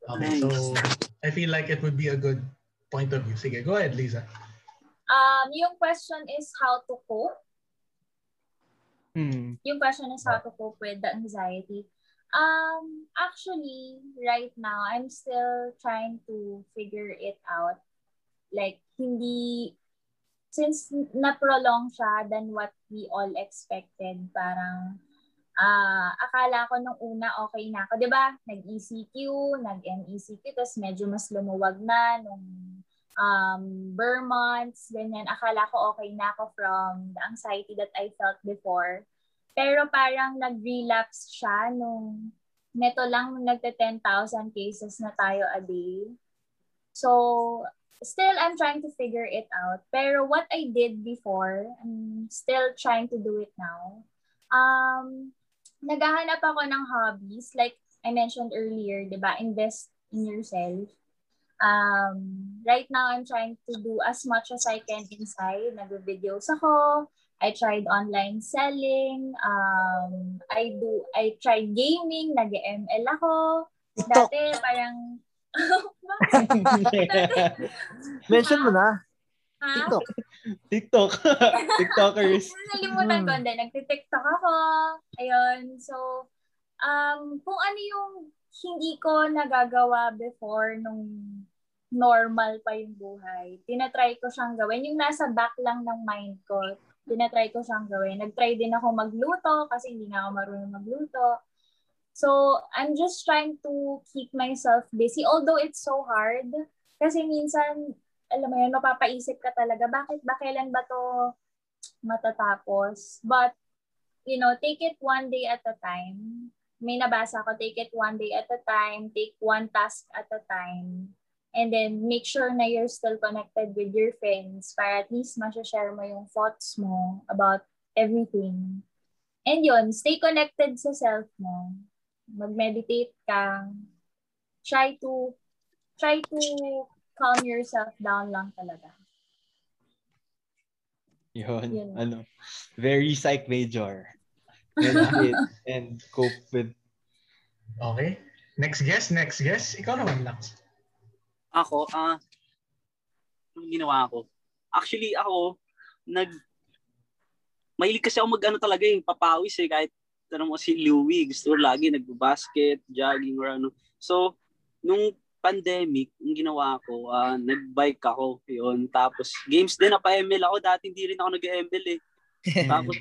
Okay, so I feel like it would be a good point of view. Sige, go ahead, Liza. Um, yung question is how to cope. Hmm. Yung question is how to cope with the anxiety. Um, actually, right now, I'm still trying to figure it out. Like, hindi, since na-prolong siya than what we all expected, parang, ah akala ko nung una okay na ako. 'Di ba Nag-ECQ, nag-MECQ, tapos medyo mas lumuwag na nung um, bare months, ganyan. Akala ko okay na ako from the anxiety that I felt before. Pero parang nag-relapse siya nung neto lang nagte 10,000 cases na tayo a day. So, still I'm trying to figure it out. Pero what I did before, I'm still trying to do it now. Um, naghahanap ako ng hobbies. Like I mentioned earlier, di ba? Invest in yourself. Um, right now, I'm trying to do as much as I can inside. Nag-videos ako. I tried online selling. Um, I do, I tried gaming. Nag-ML ako. Dati, parang? Mention mo na. ha? TikTok. TikTok. TikTokers. Nalimutan ko. Hindi, nagtitiktok ako. Ayun. So, um, kung ano yung hindi ko nagagawa before nung normal pa yung buhay, tinatry ko siyang gawin. Yung nasa back lang ng mind ko, tinatry ko siyang gawin. Nagtry din ako magluto kasi hindi nga ako marunong magluto. So, I'm just trying to keep myself busy. Although it's so hard. Kasi minsan, alam mo yun, mapapaisip ka talaga, bakit ba, kailan ba to matatapos? But, you know, take it one day at a time. may nabasa ko, take it one day at a time, take one task at a time. And then make sure na you're still connected with your friends para at least share mo yung thoughts mo about everything. And yun, stay connected sa self mo. Mag-meditate ka. Try to try to calm yourself down lang talaga. Yun, Yun. ano, very psych major. Meditate and cope with Okay. Next guest, next guest. Ikaw naman, Lax. Ako, ah, anong ginawa ko? Actually, ako, nag, mahilig kasi ako mag-ano talaga yung papawis eh, kahit tanong mo si Louie, gusto lagi nagbo-basket, jogging or ano. So, nung pandemic, yung ginawa ko, ah, nag-bike ako, yun. Tapos, games din, napa-ML ako. Dati hindi rin ako nag-ML eh. Tapos,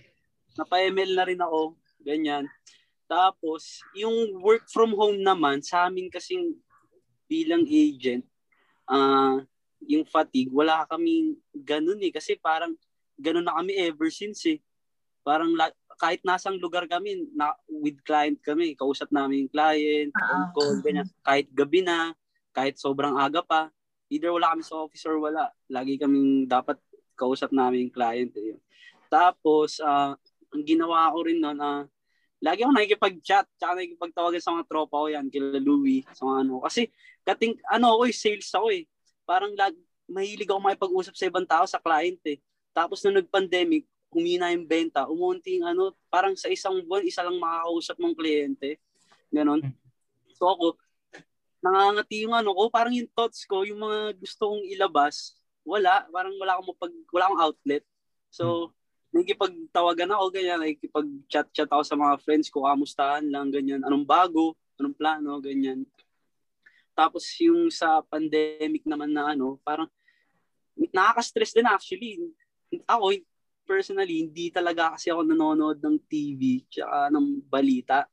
napa-ML na rin ako. Ganyan. Tapos, yung work from home naman, sa amin kasing bilang agent, ah yung fatigue, wala kaming ganun eh. Kasi parang ganun na kami ever since eh. Parang la- kahit nasang lugar kami, na, with client kami, kausap namin yung client, Ah, on call, ganyan. Kahit gabi na, kahit sobrang aga pa, either wala kami sa office or wala. Lagi kaming dapat kausap namin yung client. Eh. Tapos, ah, ang ginawa ko rin noon, ah, lagi ako nakikipag-chat, tsaka nakikipagtawagan sa mga tropa ko yan, kila Louie, sa mga ano. Kasi, kating, ano ako eh, sales ako eh. Parang lag, mahilig ako makipag-usap sa ibang tao, sa client eh. Tapos nung nag-pandemic, humina yung benta, umunti yung ano, parang sa isang buwan, isa lang makakausap ng kliyente. Ganon. So ako, nangangati yung ano ko, parang yung thoughts ko, yung mga gusto kong ilabas, wala, parang wala akong mapag, wala akong outlet. So, nakikipagtawagan ako, ganyan, nakikipag-chat-chat ako sa mga friends ko, kamustahan lang, ganyan, anong bago, anong plano, ganyan. Tapos yung sa pandemic naman na ano, parang nakaka-stress din actually. Ako, personally, hindi talaga kasi ako nanonood ng TV tsaka ng balita.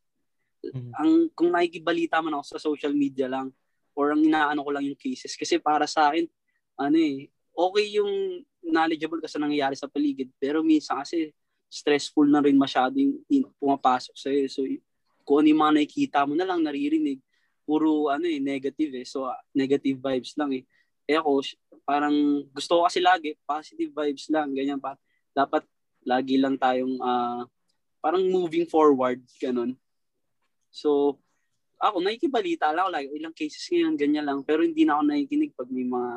Mhm. Ang kung nakikibalita man ako sa social media lang or ang inaano ko lang yung cases. Kasi para sa akin ano eh okay yung knowledgeable ka sa nangyayari sa paligid pero minsan kasi stressful na rin masyado yung pumapasok sa so kung ano yung mga nakikita mo na lang naririnig puro ano eh negative eh. So negative vibes lang eh. Eh ako parang gusto ko kasi lagi positive vibes lang ganyan pa dapat lagi lang tayong ah, parang moving forward ganun So, ako, nakikibalita lang ako, like, ilang cases ngayon, ganyan lang. Pero hindi na ako nakikinig pag may mga,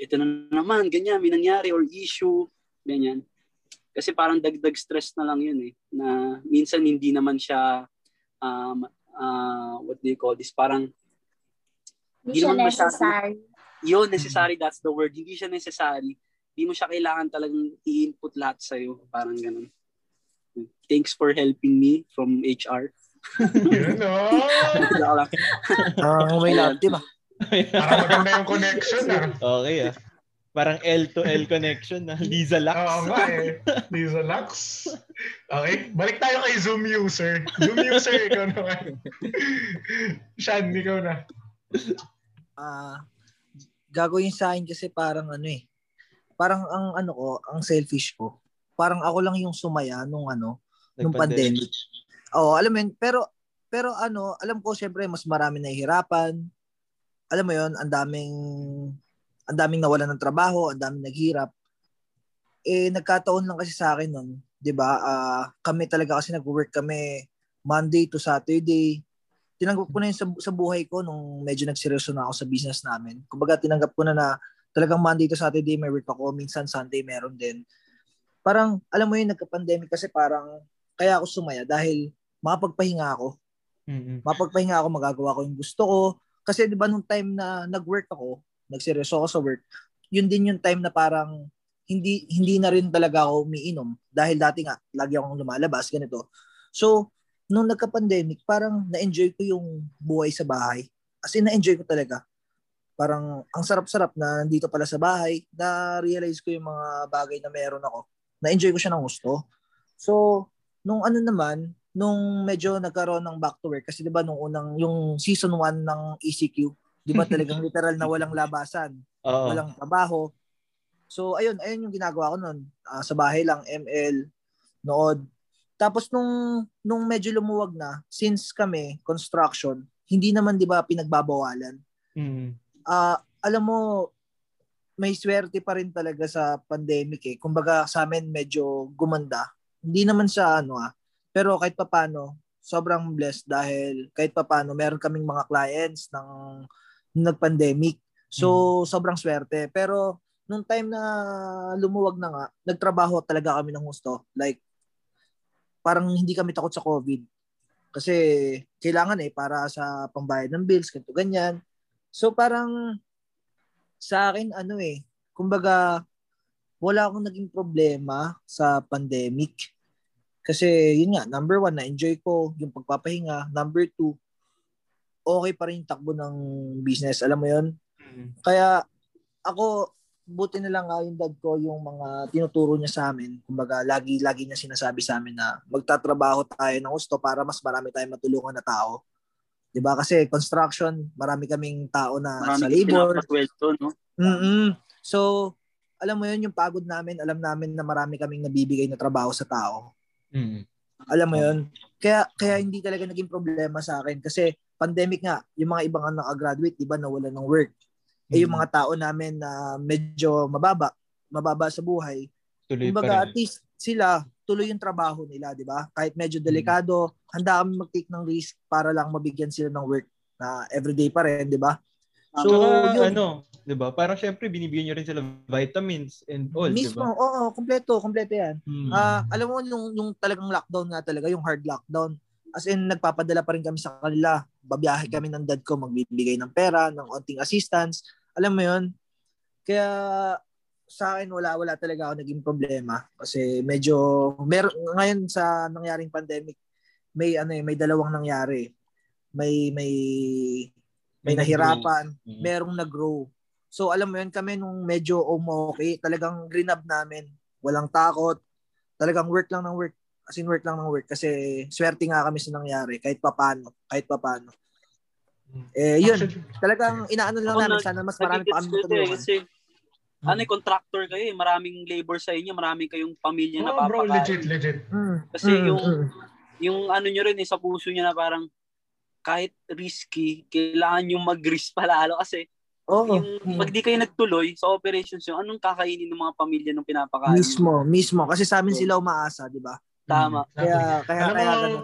ito na naman, ganyan, may nangyari or issue, ganyan. Kasi parang dagdag stress na lang yun eh. Na minsan hindi naman siya, um, uh, what do you call this, parang, Hindi Hindi siya naman masyado- necessary. yun, necessary, that's the word. Hindi siya necessary. Hindi mo siya kailangan talagang i-input lahat sa'yo. Parang ganun. Thanks for helping me from HR. Yun, oh. Joke lang. Ah, may love team ah. Parang maganda yung connection, ah. okay ah. Parang L to L connection na. Liza Lux. Oo nga eh. Lisa Lux. Okay, balik tayo kay Zoom user. Zoom user, ikaw naman. Shan, ikaw na. Ah, gagawin sa akin kasi parang ano eh. Parang ang ano ko, ang selfish ko. Parang ako lang yung sumaya nung ano, nung pandemic. Oo, alam mo yun, pero pero ano, alam ko syempre mas marami nahihirapan. Alam mo yun, ang daming ang daming nawalan ng trabaho, ang daming naghirap. Eh nagkataon lang kasi sa akin nun, 'di ba? Ah, kami talaga kasi nag-work kami Monday to Saturday. Tinanggap ko na yun sa, sa buhay ko nung medyo nagseryoso na ako sa business namin. Kumbaga tinanggap ko na na talagang Monday to Saturday may work ako, minsan Sunday meron din. Parang alam mo yun nagka-pandemic kasi parang kaya ako sumaya dahil makapagpahinga ako. Mm-mm. Mapagpahinga ako, magagawa ko yung gusto ko. Kasi 'di ba nung time na nag-work ako, nagseryoso ako sa work, yun din yung time na parang hindi hindi na rin talaga ako umiinom dahil dati nga lagi akong lumalabas ganito. So, nung nagka-pandemic, parang na-enjoy ko yung buhay sa bahay. As in, na-enjoy ko talaga. Parang ang sarap-sarap na nandito pala sa bahay, na-realize ko yung mga bagay na meron ako. Na-enjoy ko siya ng gusto. So, nung ano naman, nung medyo nagkaroon ng back to work, kasi di ba nung unang, yung season 1 ng ECQ, di ba talagang literal na walang labasan, Oo. walang trabaho. So, ayun, ayun yung ginagawa ko nun. Ah, sa bahay lang, ML, nood. Tapos nung nung medyo lumuwag na, since kami construction, hindi naman 'di ba pinagbabawalan. Mm. Ah, alam mo may swerte pa rin talaga sa pandemic eh. Kumbaga sa amin medyo gumanda. Hindi naman sa ano ah. Pero kahit papano, sobrang blessed dahil kahit papano meron kaming mga clients ng nag-pandemic. So sobrang swerte. Pero nung time na lumuwag na nga, nagtrabaho talaga kami ng gusto. Like parang hindi kami takot sa COVID. Kasi kailangan eh para sa pambayad ng bills, ganito ganyan. So parang sa akin ano eh, kumbaga wala akong naging problema sa pandemic. Kasi yun nga, number one, na-enjoy ko yung pagpapahinga. Number two, okay pa rin yung takbo ng business. Alam mo yun? Mm. Kaya ako, buti na lang nga yung dad ko yung mga tinuturo niya sa amin. Kumbaga, lagi-lagi niya sinasabi sa amin na magtatrabaho tayo ng gusto para mas marami tayong matulungan na tao. 'Di ba? Kasi construction, marami kaming tao na Marami sa labor. pinapasweldo, no? mm So, alam mo yun, yung pagod namin, alam namin na marami kaming nabibigay na trabaho sa tao. Mm. Alam mo yun? Kaya kaya hindi talaga naging problema sa akin kasi pandemic nga, yung mga ibang naka-graduate, 'di ba, nawala ng work. Eh yung Mm. mga tao namin na medyo mababa, mababa sa buhay, Tuloy kumbaga pa at least sila tuloy yung trabaho nila, 'di ba? Kahit medyo Mm. delikado, handa kami mag-take ng risk para lang mabigyan sila ng work na everyday pa rin, 'di ba? So, Tsaka, yun. ano, 'di ba? Parang syempre binibigyan niyo rin sila vitamins and all, 'di Mismo, ba? oo, kompleto, kompleto 'yan. Mm. Ah, alam mo yung yung talagang lockdown nga talaga, yung hard lockdown. As in nagpapadala pa rin kami sa kanila. Babiyahe kami ng dad ko, magbibigay ng pera, ng onting assistance. Alam mo 'yun? Kaya sa akin wala wala talaga ako naging problema kasi medyo mer ngayon sa nangyaring pandemic may ano eh, may dalawang nangyari. May may may nahirapan, Mm. merong nag-grow. So alam mo yun, kami nung medyo okay, talagang grinab namin. Walang takot. Talagang work lang ng work. As in work lang ng work. Kasi swerte nga kami sa nangyari. Kahit papano. Kahit papano. Eh, yun. Actually, Talagang inaano lang namin. Sana mas marami pa kami eh, matulungan. kasi ano eh, contractor kayo eh. Maraming labor sa inyo, maraming kayong pamilya na oh, bro, papakain. legit, legit. Mm, Kasi mm, yung mm. yung ano nyo rin eh, sa puso nyo na parang kahit risky, kailangan yung mag-risk palalo kasi Oo. yung mm. pag di kayo nagtuloy sa operations yung anong kakainin ng mga pamilya nung pinapakain? nyo? Mismo, mismo. Kasi sa amin sila umaasa, di ba? Tama. Kaya, kaya, Alam kaya mo.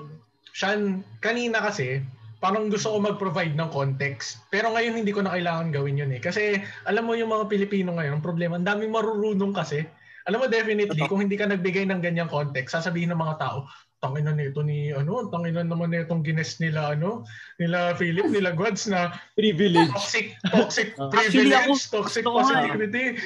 Sean, kanina kasi, parang gusto ko mag-provide ng context. Pero ngayon hindi ko na kailangan gawin yun eh. Kasi alam mo yung mga Pilipino ngayon, ang problema, ang daming marurunong kasi. Alam mo definitely, kung hindi ka nagbigay ng ganyang context, sasabihin ng mga tao, tangin na nito ni ano, tangin na naman nitong gines nila ano, nila Philip, nila Gods na privilege. toxic toxic Ah. Privilege, ako, toxic positivity.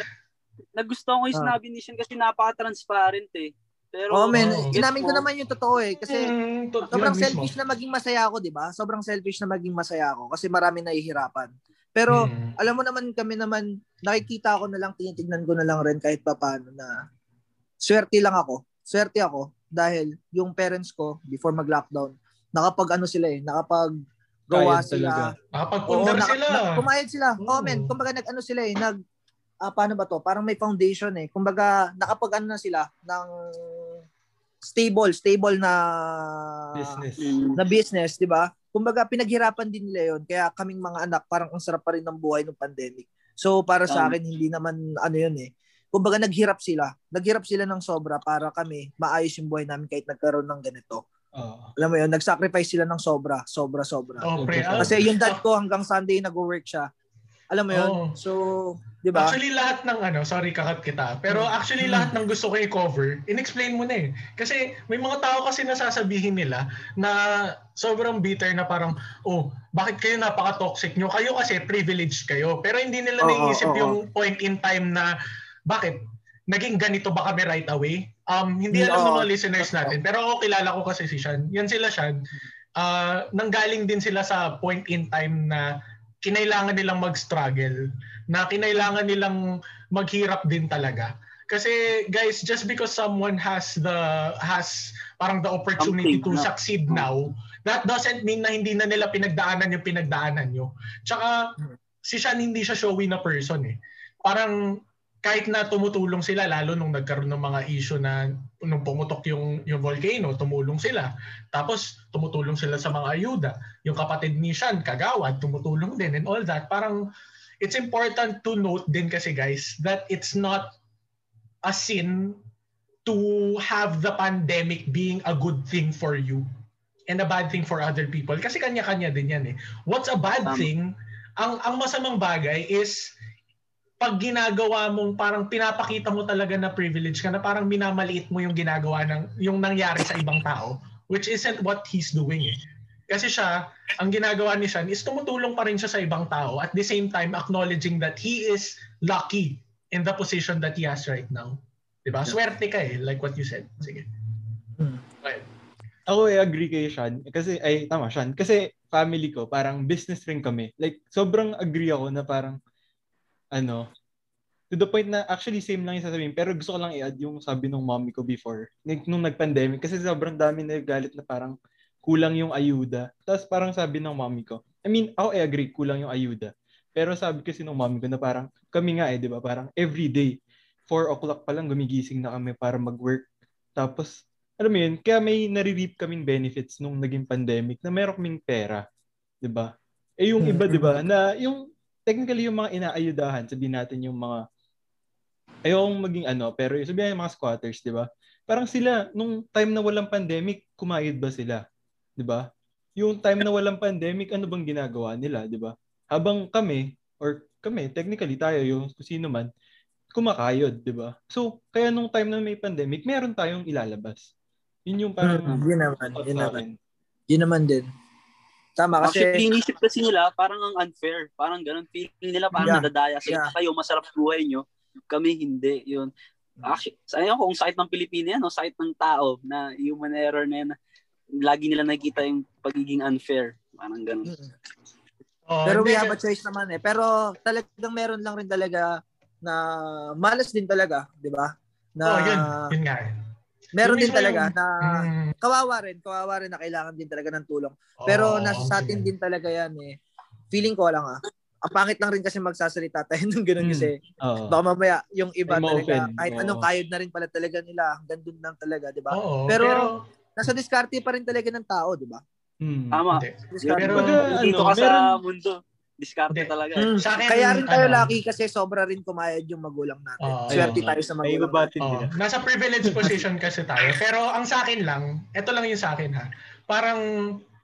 Nagustuhan ko yung Ah. sinabi ni Sean kasi napaka-transparent eh. Pero Oh, men, Oo. inamin ko naman yung totoo eh. Kasi Mm, to- sobrang yun mismo. selfish na maging masaya ako, di ba? Sobrang selfish na maging masaya ako kasi marami nahihirapan. Pero Mm. alam mo naman kami naman nakikita ko na lang tinitingnan ko na lang rin kahit papaano na swerte lang ako. Swerte ako dahil yung parents ko before mag-lockdown nakapag ano sila eh, nakapag gawa sila. Nakapag-pundar naka- sila. na- pumayag sila. Oo. Oh, men, kumbaga nag-ano sila eh, nag ah, paano ba to? Parang may foundation eh. Kumbaga nakapag ano na sila ng stable, stable na Business. Na business, 'di ba? Kumbaga pinaghirapan din nila 'yon. Kaya kaming mga anak parang ang sarap pa rin ng buhay ng pandemic. So para sa akin hindi naman ano 'yun eh. Kumbaga naghirap sila. Naghirap sila ng sobra para kami maayos yung buhay namin kahit nagkaroon ng ganito. Oo. Alam mo 'yun, nag-sacrifice sila ng sobra, sobra sobra. Oh, pre. ah, Kasi yung dad ko hanggang Sunday nag-work siya. Alam mo 'yun? Oo. So, 'di ba? Actually, lahat ng ano, sorry kakat kita, pero actually Hmm. lahat ng gusto ko i-cover, in-explain mo na eh. Kasi may mga tao kasi nasasabihin nila na sobrang bitter na parang, oh, bakit kayo napaka-toxic nyo? Kayo kasi privileged kayo. Pero hindi nila Oo, naiisip oo. yung point in time na, bakit? Naging ganito ba kami right away? Um, hindi alam ng mga listeners natin. Pero ako kilala ko kasi si Sean. Yan sila Sean. Ah, nanggaling din sila sa point in time na kinailangan nilang mag-struggle, na kinailangan nilang maghirap din talaga. Kasi guys, just because someone has the has parang the opportunity to no? succeed now, that doesn't mean na hindi na nila pinagdaanan yung pinagdaanan nyo. Tsaka si Sean hindi siya showy na person eh. Parang kahit na tumutulong sila lalo nung nagkaroon ng mga issue na nung pumutok yung yung volcano, tumulong sila. Tapos tumutulong sila sa mga ayuda. Yung kapatid ni Sean, Kagawad, tumutulong din and all that. Parang it's important to note din kasi guys that it's not a sin to have the pandemic being a good thing for you and a bad thing for other people kasi kanya-kanya din yan eh. What's a bad Tama. thing? Ang ang masamang bagay is pag ginagawa mong parang pinapakita mo talaga na privilege ka na parang minamaliit mo yung ginagawa ng yung nangyari sa ibang tao which isn't what he's doing eh. Kasi siya, ang ginagawa ni Sean is tumutulong pa rin siya sa ibang tao at the same time acknowledging that he is lucky in the position that he has right now. Diba? Swerte ka eh, like what you said. Sige. Hmm. Okay. Ako ay agree kay Sean. Kasi, ay, tama, Sean. Kasi family ko, parang business rin kami. Like, sobrang agree ako na parang, ano, to the point na actually same lang yung sasabihin. Pero gusto ko lang i-add yung sabi ng mommy ko before. Nung nag-pandemic. Kasi sobrang dami na galit na parang kulang yung ayuda. Tapos parang sabi ng mommy ko, I mean, ako I agree, kulang yung ayuda. Pero sabi kasi ng mommy ko na parang, kami nga eh, di ba? Parang every day, 4 o'clock pa lang gumigising na kami para mag-work. Tapos, alam mo yun, kaya may nare-reap kaming benefits nung naging pandemic na meron kaming pera. 'di ba? Eh yung iba 'di ba na yung technically yung mga inaayudahan, sabihin natin yung mga ayokong maging ano, pero yung sabihin yung mga squatters, 'di ba? Parang sila nung time na walang pandemic, kumayod ba sila? 'Di ba? Yung time na walang pandemic, ano bang ginagawa nila, 'di ba? Habang kami or kami, technically tayo yung kung sino man, kumakayod, 'di ba? So, kaya nung time na may pandemic, meron tayong ilalabas. Yun yung parang Mm, yun naman, yun naman. Yun naman din. Tama Actually, kasi, inisip kasi nila, parang ang unfair. Parang ganun. Feeling nila parang Yeah. nadadaya sa Yeah. kayo, masarap buhay nyo. Kami hindi. Yun. Actually, ko kung sakit ng Pilipino yan, o sakit ng tao na human error na yan. Lagi nila nakikita yung pagiging unfair. Parang ganun. Mm. Oh, pero we have a choice naman eh. Pero talagang meron lang rin talaga na malas din talaga, di ba? Na oh, yun, yun nga. eh. Meron din talaga yung- na Mm, kawawa rin, kawawa rin na kailangan din talaga ng tulong. Pero oo, nasa sa atin din talaga yan eh. Feeling ko lang ah. Ang pangit lang rin kasi magsasalita tayo ng ganun Mm. kasi Oo. baka mamaya yung iba Ay, talaga ma-offend. kahit Oo. anong kayod na rin pala talaga nila hanggang dun lang talaga, di ba? Oo, Pero- pero, Nasa diskarte pa rin talaga ng tao, di ba? Hmm. Tama. Diskarte Pero- pa. Kumbaga, Dito ano, ka sa meron- mundo. Diskarte talaga. eh. Mm. Sa akin, Kaya rin tayo ano, lucky kasi sobra rin kumayad yung magulang natin. Oo. Swerte tayo sa Ay, magulang. Oh, nila. nasa privileged position kasi tayo. Pero ang sa akin lang, ito lang yung sa akin ha. Parang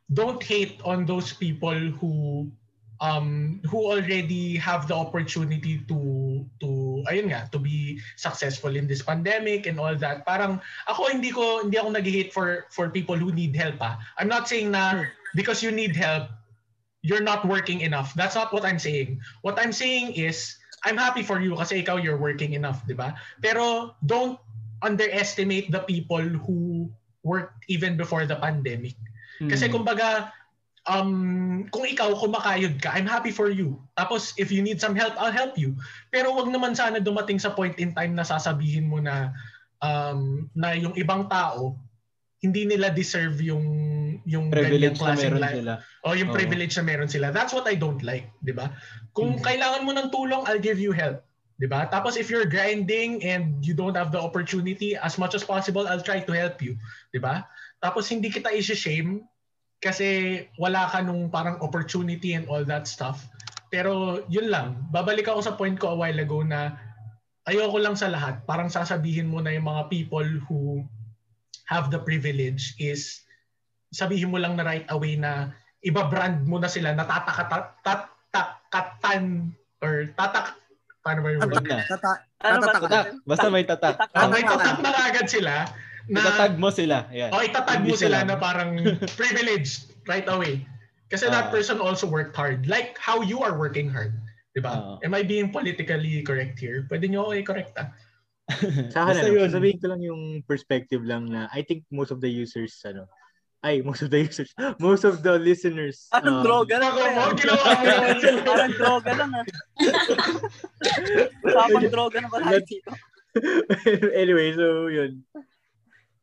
don't hate on those people who um who already have the opportunity to to ayun nga to be successful in this pandemic and all that parang ako hindi ko hindi ako nag-hate for for people who need help ha. I'm not saying na because you need help you're not working enough that's not what I'm saying what I'm saying is I'm happy for you kasi ikaw you're working enough di ba pero don't underestimate the people who worked even before the pandemic kasi Hmm. kumbaga, um, kung ikaw kumakayod ka, I'm happy for you. Tapos if you need some help, I'll help you. Pero wag naman sana dumating sa point in time na sasabihin mo na um, na yung ibang tao hindi nila deserve yung yung privilege na meron life. sila. O yung Oo. privilege na meron sila. That's what I don't like, 'di ba? Kung Mhm. kailangan mo ng tulong, I'll give you help, 'di ba? Tapos if you're grinding and you don't have the opportunity, as much as possible, I'll try to help you, 'di ba? Tapos hindi kita i-shame kasi wala ka nung parang opportunity and all that stuff. Pero yun lang, babalik ako sa point ko a while ago na ayoko lang sa lahat, parang sasabihin mo na yung mga people who have the privilege is sabihin mo lang na right away na iba-brand mo na sila, natatakatan or tatak, paano ba yung word? Tata, Ano? Tatak. Tatak. Basta may tatak. Tatak. Ah, may tatak na agad sila na Itatag mo sila. Yan. o itatag mo sila na parang privileged right away. Kasi that Ah. person also worked hard. Like how you are working hard. Diba? Ah. Am I being politically correct here? Pwede nyo ako i-correct ah. Sa akin, ano, sasabihin ko lang yung perspective lang na I think most of the users, ano, ay, most of the users, most of the listeners, Anong um, droga lang? Ako mo, ginawa. Parang droga lang ah. Usapang droga na ba dito? anyway, so yun.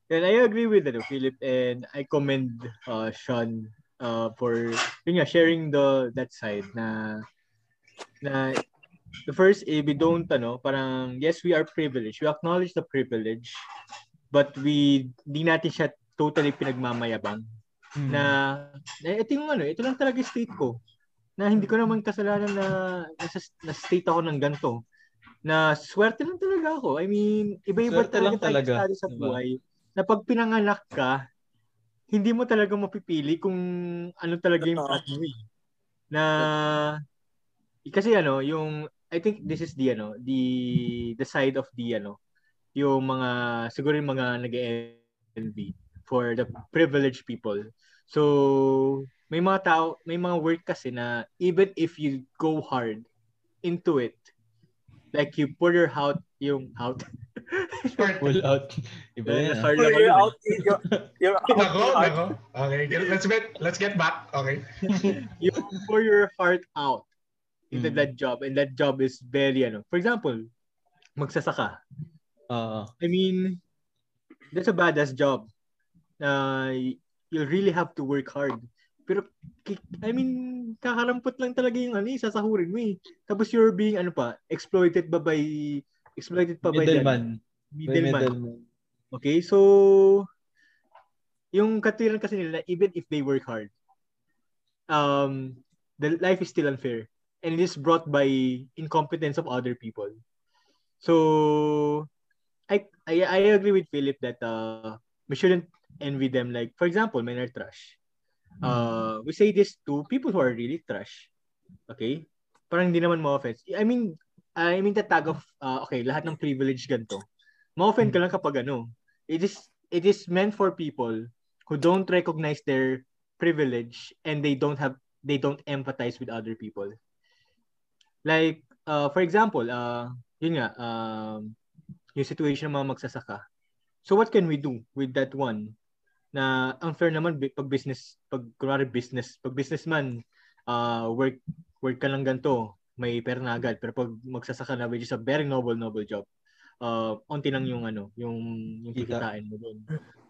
And I agree with ano, Philip and I commend uh, Sean uh, for yun nga, sharing the that side na na the first, eh, we don't, ano, parang, yes, we are privileged. We acknowledge the privilege, but we, di natin siya totally pinagmamayabang. Mm. Na, eh, ito yung ano, ito lang talaga state ko. Na hindi ko naman kasalanan na, nasa, na state ako ng ganito. Na swerte lang talaga ako. I mean, iba-iba Swerte lang talaga, tayo sa diba? buhay. Na pag pinanganak ka, hindi mo talaga mapipili kung ano talaga yung path mo eh. Na, kasi ano, yung, I think this is the, ano, the, the side of the, ano, yung mga, siguro yung mga nag-envy for the privileged people. So, may mga tao, may mga work kasi na even if you go hard into it, like you pour your out, yung out, Pull out. Iba yan. ah. Naman yun eh. out. You're, you're out. Nako, nako. Okay, let's get let's get back. Okay. you pour your heart out into Mm. that job and that job is very ano for example magsasaka Oo. I mean that's a badass job na you'll really have to work hard pero I mean kakarampot lang talaga yung ano sasahurin mo eh tapos you're being ano pa exploited ba by exploited pa by Middleman. May middleman middleman. Okay, so yung katiran kasi nila even if they work hard, um, the life is still unfair and it is brought by incompetence of other people. So I I, I agree with Philip that uh, we shouldn't envy them. Like for example, men are trash. Uh, we say this to people who are really trash. Okay? Parang hindi naman ma-offense. I mean, I mean the tag of uh, okay, lahat ng privilege ganito. Ma-offend ka lang kapag ano. It is it is meant for people who don't recognize their privilege and they don't have they don't empathize with other people. Like uh, for example, uh, yun nga um yung situation ng mga magsasaka. So what can we do with that one? Na unfair naman pag business pag kunwari business pag businessman uh, work work ka lang ganito may pera na agad pero pag magsasaka na which is a very noble noble job uh, onti lang yung ano yung yung Kita. kikitain mo doon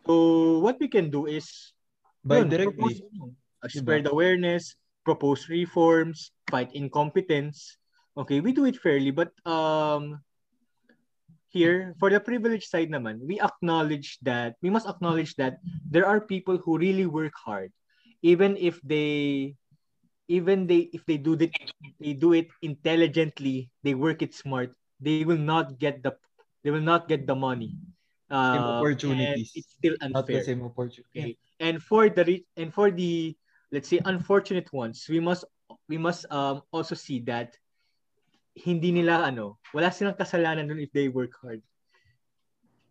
so what we can do is By yun, directly. propose, ano, uh, spread awareness propose reforms fight incompetence okay we do it fairly but um here for the privileged side naman we acknowledge that we must acknowledge that there are people who really work hard even if they even they if they do it they do it intelligently they work it smart they will not get the they will not get the money uh, Same opportunities. it's still Not the unfair same opportunity. Okay. And for the and for the let's say unfortunate ones, we must we must um also see that hindi nila ano, wala silang kasalanan dun if they work hard.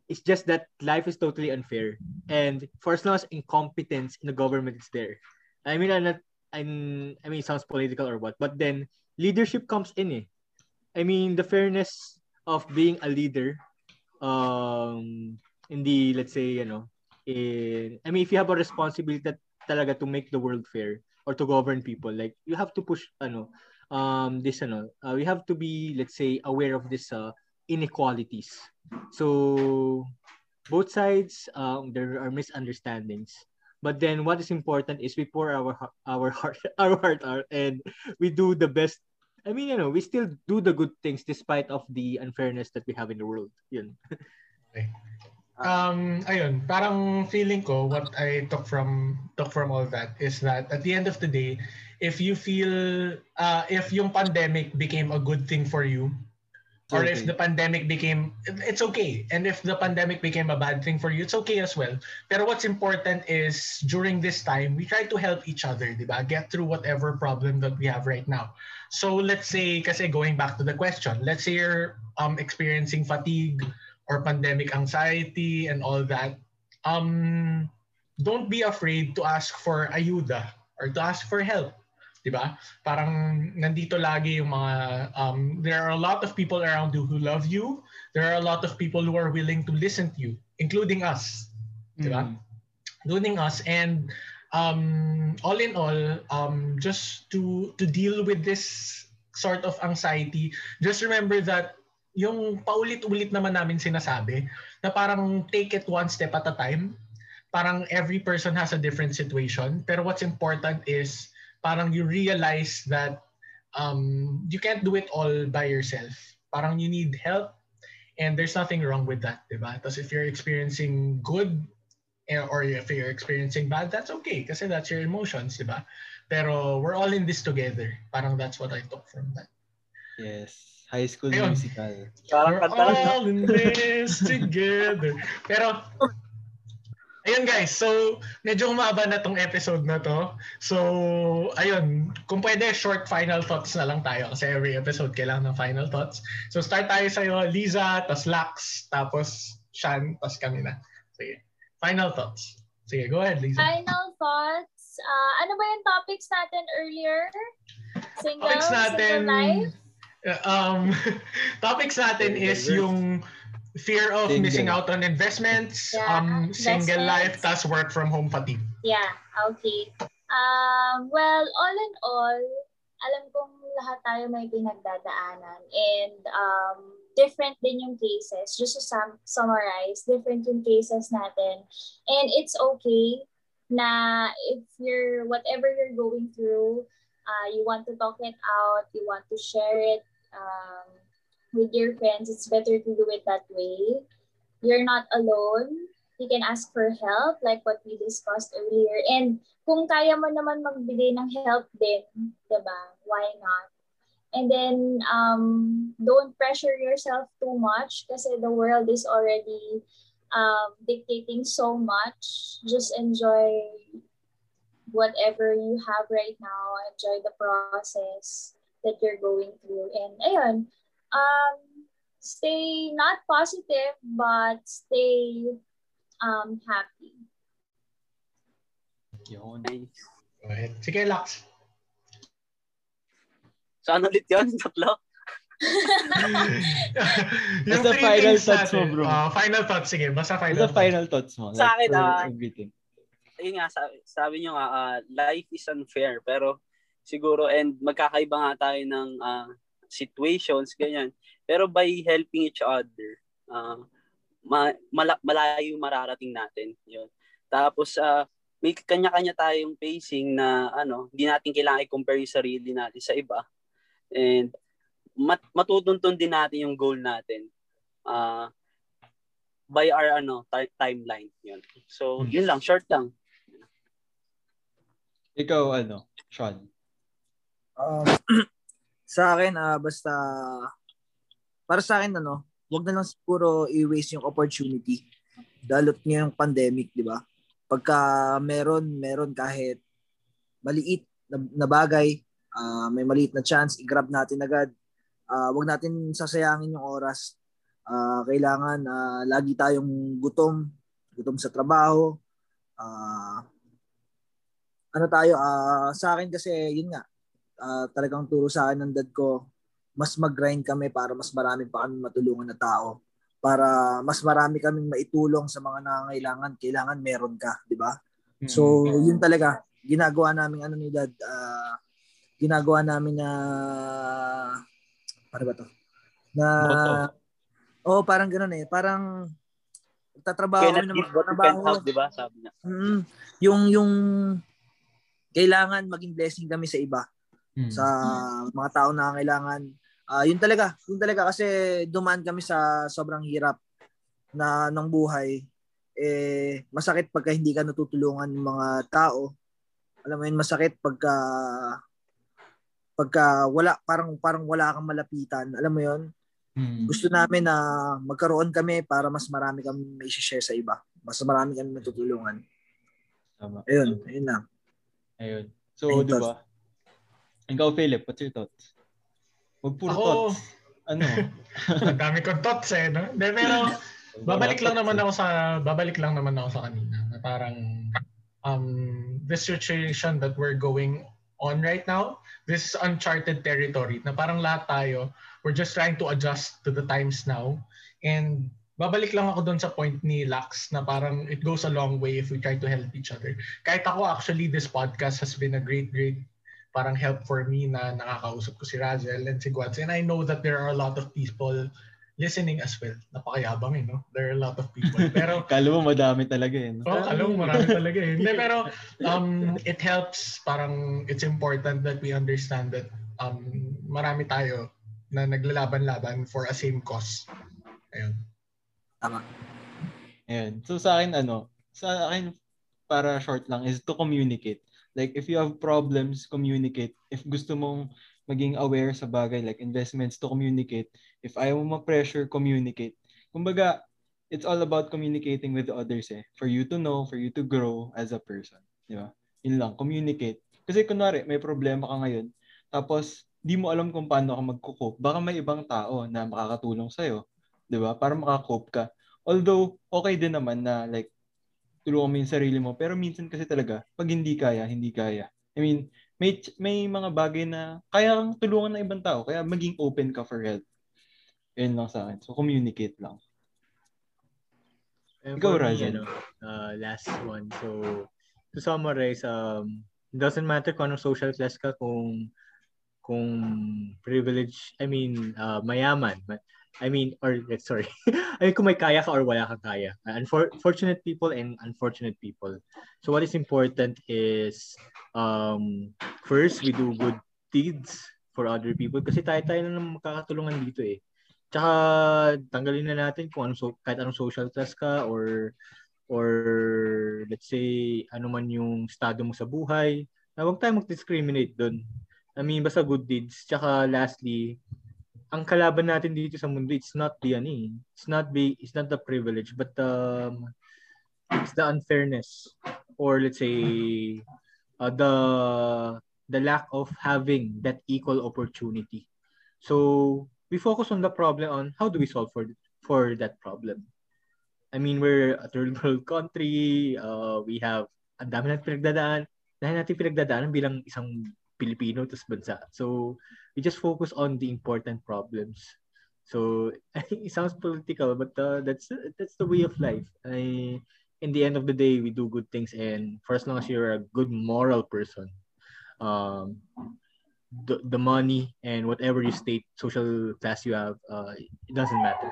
It's just that life is totally unfair. And for as long as incompetence in the government is there. I mean, I'm not, I'm, I mean, it sounds political or what, but then leadership comes in eh. I mean, the fairness of being a leader um, in the, let's say, you know, in, I mean, if you have a responsibility that talaga to make the world fair or to govern people, like you have to push, ano, um, this, ano, uh, we have to be, let's say, aware of this uh, inequalities. So both sides, um, there are misunderstandings. But then what is important is we pour our our heart our heart out and we do the best. I mean, you know, we still do the good things despite of the unfairness that we have in the world. Yun. um ayun parang feeling ko what I took from took from all that is that at the end of the day if you feel uh if yung pandemic became a good thing for you or if the pandemic became it's okay. And if the pandemic became a bad thing for you it's okay as well. Pero what's important is during this time we try to help each other di ba? Get through whatever problem that we have right now. So let's say kasi going back to the question let's say you're um experiencing fatigue or pandemic anxiety and all that um don't be afraid to ask for ayuda or to ask for help. ba parang nandito lagi yung mga um there are a lot of people around you who love you there are a lot of people who are willing to listen to you including us Mm. Diba? including us and um all in all um just to to deal with this sort of anxiety just remember that yung paulit-ulit naman namin sinasabi na parang take it one step at a time parang every person has a different situation pero what's important is parang you realize that um, you can't do it all by yourself. Parang you need help and there's nothing wrong with that, di ba? Tapos if you're experiencing good eh, or if you're experiencing bad, that's okay kasi that's your emotions, di ba? Pero we're all in this together. Parang that's what I took from that. Yes. High School Ayun. Musical. Parang kanta lang, all in this together. Pero, ayun guys, so medyo umaba na tong episode na to. So, ayun, kung pwede, short final thoughts na lang tayo kasi every episode kailangan ng final thoughts. So, start tayo sa'yo, Liza, tapos Lax, tapos Shan, tapos kami na. Sige, final thoughts. Sige, go ahead, Liza. Final thoughts. Uh, ano ba yung topics natin earlier? Single, Topics natin, single life? Uh, um, topics natin is yung fear of Single. missing out on investments, Yeah, um, single life, tas work from home fatigue. Yeah, okay. Um, well, all in all, alam kong lahat tayo may pinagdadaanan and um, different din yung cases. Just to sum- summarize, different yung cases natin. And it's okay na if you're, whatever you're going through, uh, you want to talk it out, you want to share it um, with your friends, it's better to do it that way. You're not alone. You can ask for help like what we discussed earlier. And kung kaya mo naman magbigay ng help din, diba? Why not? And then, um, don't pressure yourself too much kasi the world is already um, dictating so much. Just enjoy whatever you have right now. Enjoy the process that you're going through. And ayun, um, stay not positive, but stay um, happy. Yun. Nice. Go ahead. Sige, Lax. Saan ulit yun? Tatlo? yung Basta three final thoughts mo, bro. Ah, final thoughts. Sige, basta final Ano thoughts. final thoughts mo? Sa akin, ah, everything. Yun nga, sabi, sabi nyo nga, ah, life is unfair. Pero siguro, and magkakaiba nga tayo ng ah, situations, ganyan. Pero by helping each other, ah, ma- mala- malayo mararating natin. Yun. Tapos, ah, may kanya-kanya tayong pacing na ano, hindi natin kailangan i-compare yung sarili natin sa iba. And mat matutuntun din natin yung goal natin. ah by our ano ti- timeline yun. So, yun lang, short lang. Ikaw, ano, Sean? Um, sa akin, ah, basta, para sa akin, ano, wag na lang siguro i-waste yung opportunity. Dalot niya yung pandemic, di ba? Pagka meron, meron kahit maliit na, na bagay, ah, may maliit na chance, i-grab natin agad. Ah, wag natin sasayangin yung oras. Ah, kailangan ah, lagi tayong gutom, gutom sa trabaho. Ah, ano tayo, ah, sa akin kasi, yun nga, ah, talagang turo sa akin ng dad ko, mas mag-grind kami para mas marami pa kami matulungan na tao. Para mas marami kaming maitulong sa mga nangangailangan, kailangan meron ka, di ba? So, yun talaga, ginagawa namin ano ni dad, ah, ginagawa namin na, para ba to? Na, Motto. oh, parang ganun eh, parang, tatrabaho kami ng mga trabaho. di ba? Sabi niya. Mm, yung yung kailangan maging blessing kami sa iba, Hmm. sa mga tao na kailangan. Ah, yun talaga, yun talaga kasi dumaan kami sa sobrang hirap na ng buhay. Eh masakit pagka hindi ka natutulungan ng mga tao. Alam mo yun, masakit pagka pagka wala parang parang wala kang malapitan. Alam mo yun? Hmm. Gusto namin na magkaroon kami para mas marami kami may share sa iba. Mas marami kami matutulungan. Tama. Ayun, ayun lang. Ayun. So, di ba? Ikaw, Philip, what's your thoughts? Huwag puro Ako, thoughts. Ano? ang dami kong thoughts eh, no? De, pero, babalik lang naman ako sa, babalik lang naman ako sa kanina. Na parang, um, the situation that we're going on right now, this is uncharted territory na parang lahat tayo, we're just trying to adjust to the times now. And babalik lang ako doon sa point ni Lax na parang it goes a long way if we try to help each other. Kahit ako actually, this podcast has been a great, great parang help for me na nakakausap ko si Razel and si Guads. And I know that there are a lot of people listening as well. Napakayabang eh, no? There are a lot of people. Pero Kala mo madami talaga eh. no? Oh, alam mo, marami talaga eh. Hindi, pero um, it helps, parang it's important that we understand that um, marami tayo na naglalaban-laban for a same cause. Ayun. Tama. Ayan. So sa akin, ano, sa akin, para short lang, is to communicate. Like, if you have problems, communicate. If gusto mong maging aware sa bagay like investments, to communicate. If ayaw mo ma-pressure, communicate. Kumbaga, it's all about communicating with others eh. For you to know, for you to grow as a person. Di ba? Yun lang, communicate. Kasi kunwari, may problema ka ngayon, tapos di mo alam kung paano ka magkukope. Baka may ibang tao na makakatulong sa'yo. Di ba? Para makakope ka. Although, okay din naman na like, tulungan mo yung sarili mo. Pero minsan kasi talaga, pag hindi kaya, hindi kaya. I mean, may may mga bagay na kaya kang tulungan ng ibang tao. Kaya maging open ka for help. Yun lang sa akin. So, communicate lang. And Ikaw, Razel. ano, uh, last one. So, to summarize, um, it doesn't matter kung anong social class ka, kung kung privilege, I mean, uh, mayaman. I mean, or, sorry. I mean, kung may kaya ka or wala kang kaya. Unfor- fortunate people and unfortunate people. So, what is important is, um, first, we do good deeds for other people. Kasi tayo-tayo lang naman makakatulungan dito eh. Tsaka tanggalin na natin kung anong so, kahit anong social class ka or or let's say ano man yung estado mo sa buhay. Na huwag tayo mag-discriminate doon. I mean, basta good deeds. Tsaka lastly, ang kalaban natin dito sa mundo, it's not the ano eh. It's not the it's not the privilege, but um, it's the unfairness or let's say uh, the the lack of having that equal opportunity. So we focus on the problem on how do we solve for for that problem. I mean, we're a third world country. Uh, we have ang dami natin pinagdadaan. Dahil natin pinagdadaanan bilang isang Pilipino tas bansa. So we just focus on the important problems. So it sounds political, but uh, that's that's the way of life. I, in the end of the day, we do good things, and for as long as you're a good moral person, um, the, the money and whatever you state social class you have uh, it doesn't matter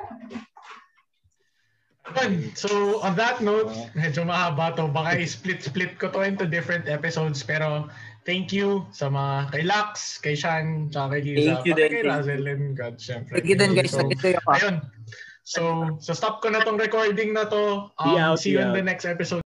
Yun. So, on that note, medyo mahaba to. Baka i-split-split ko to into different episodes. Pero, thank you sa mga kay Lux, kay Shan, tsaka kay Liza. Thank you din, kay Razel and God, syempre. Thank you din guys. So, Nag-enjoy ako. ayun. So, so stop ko na tong recording na to. Um, out, see you be in the next episode.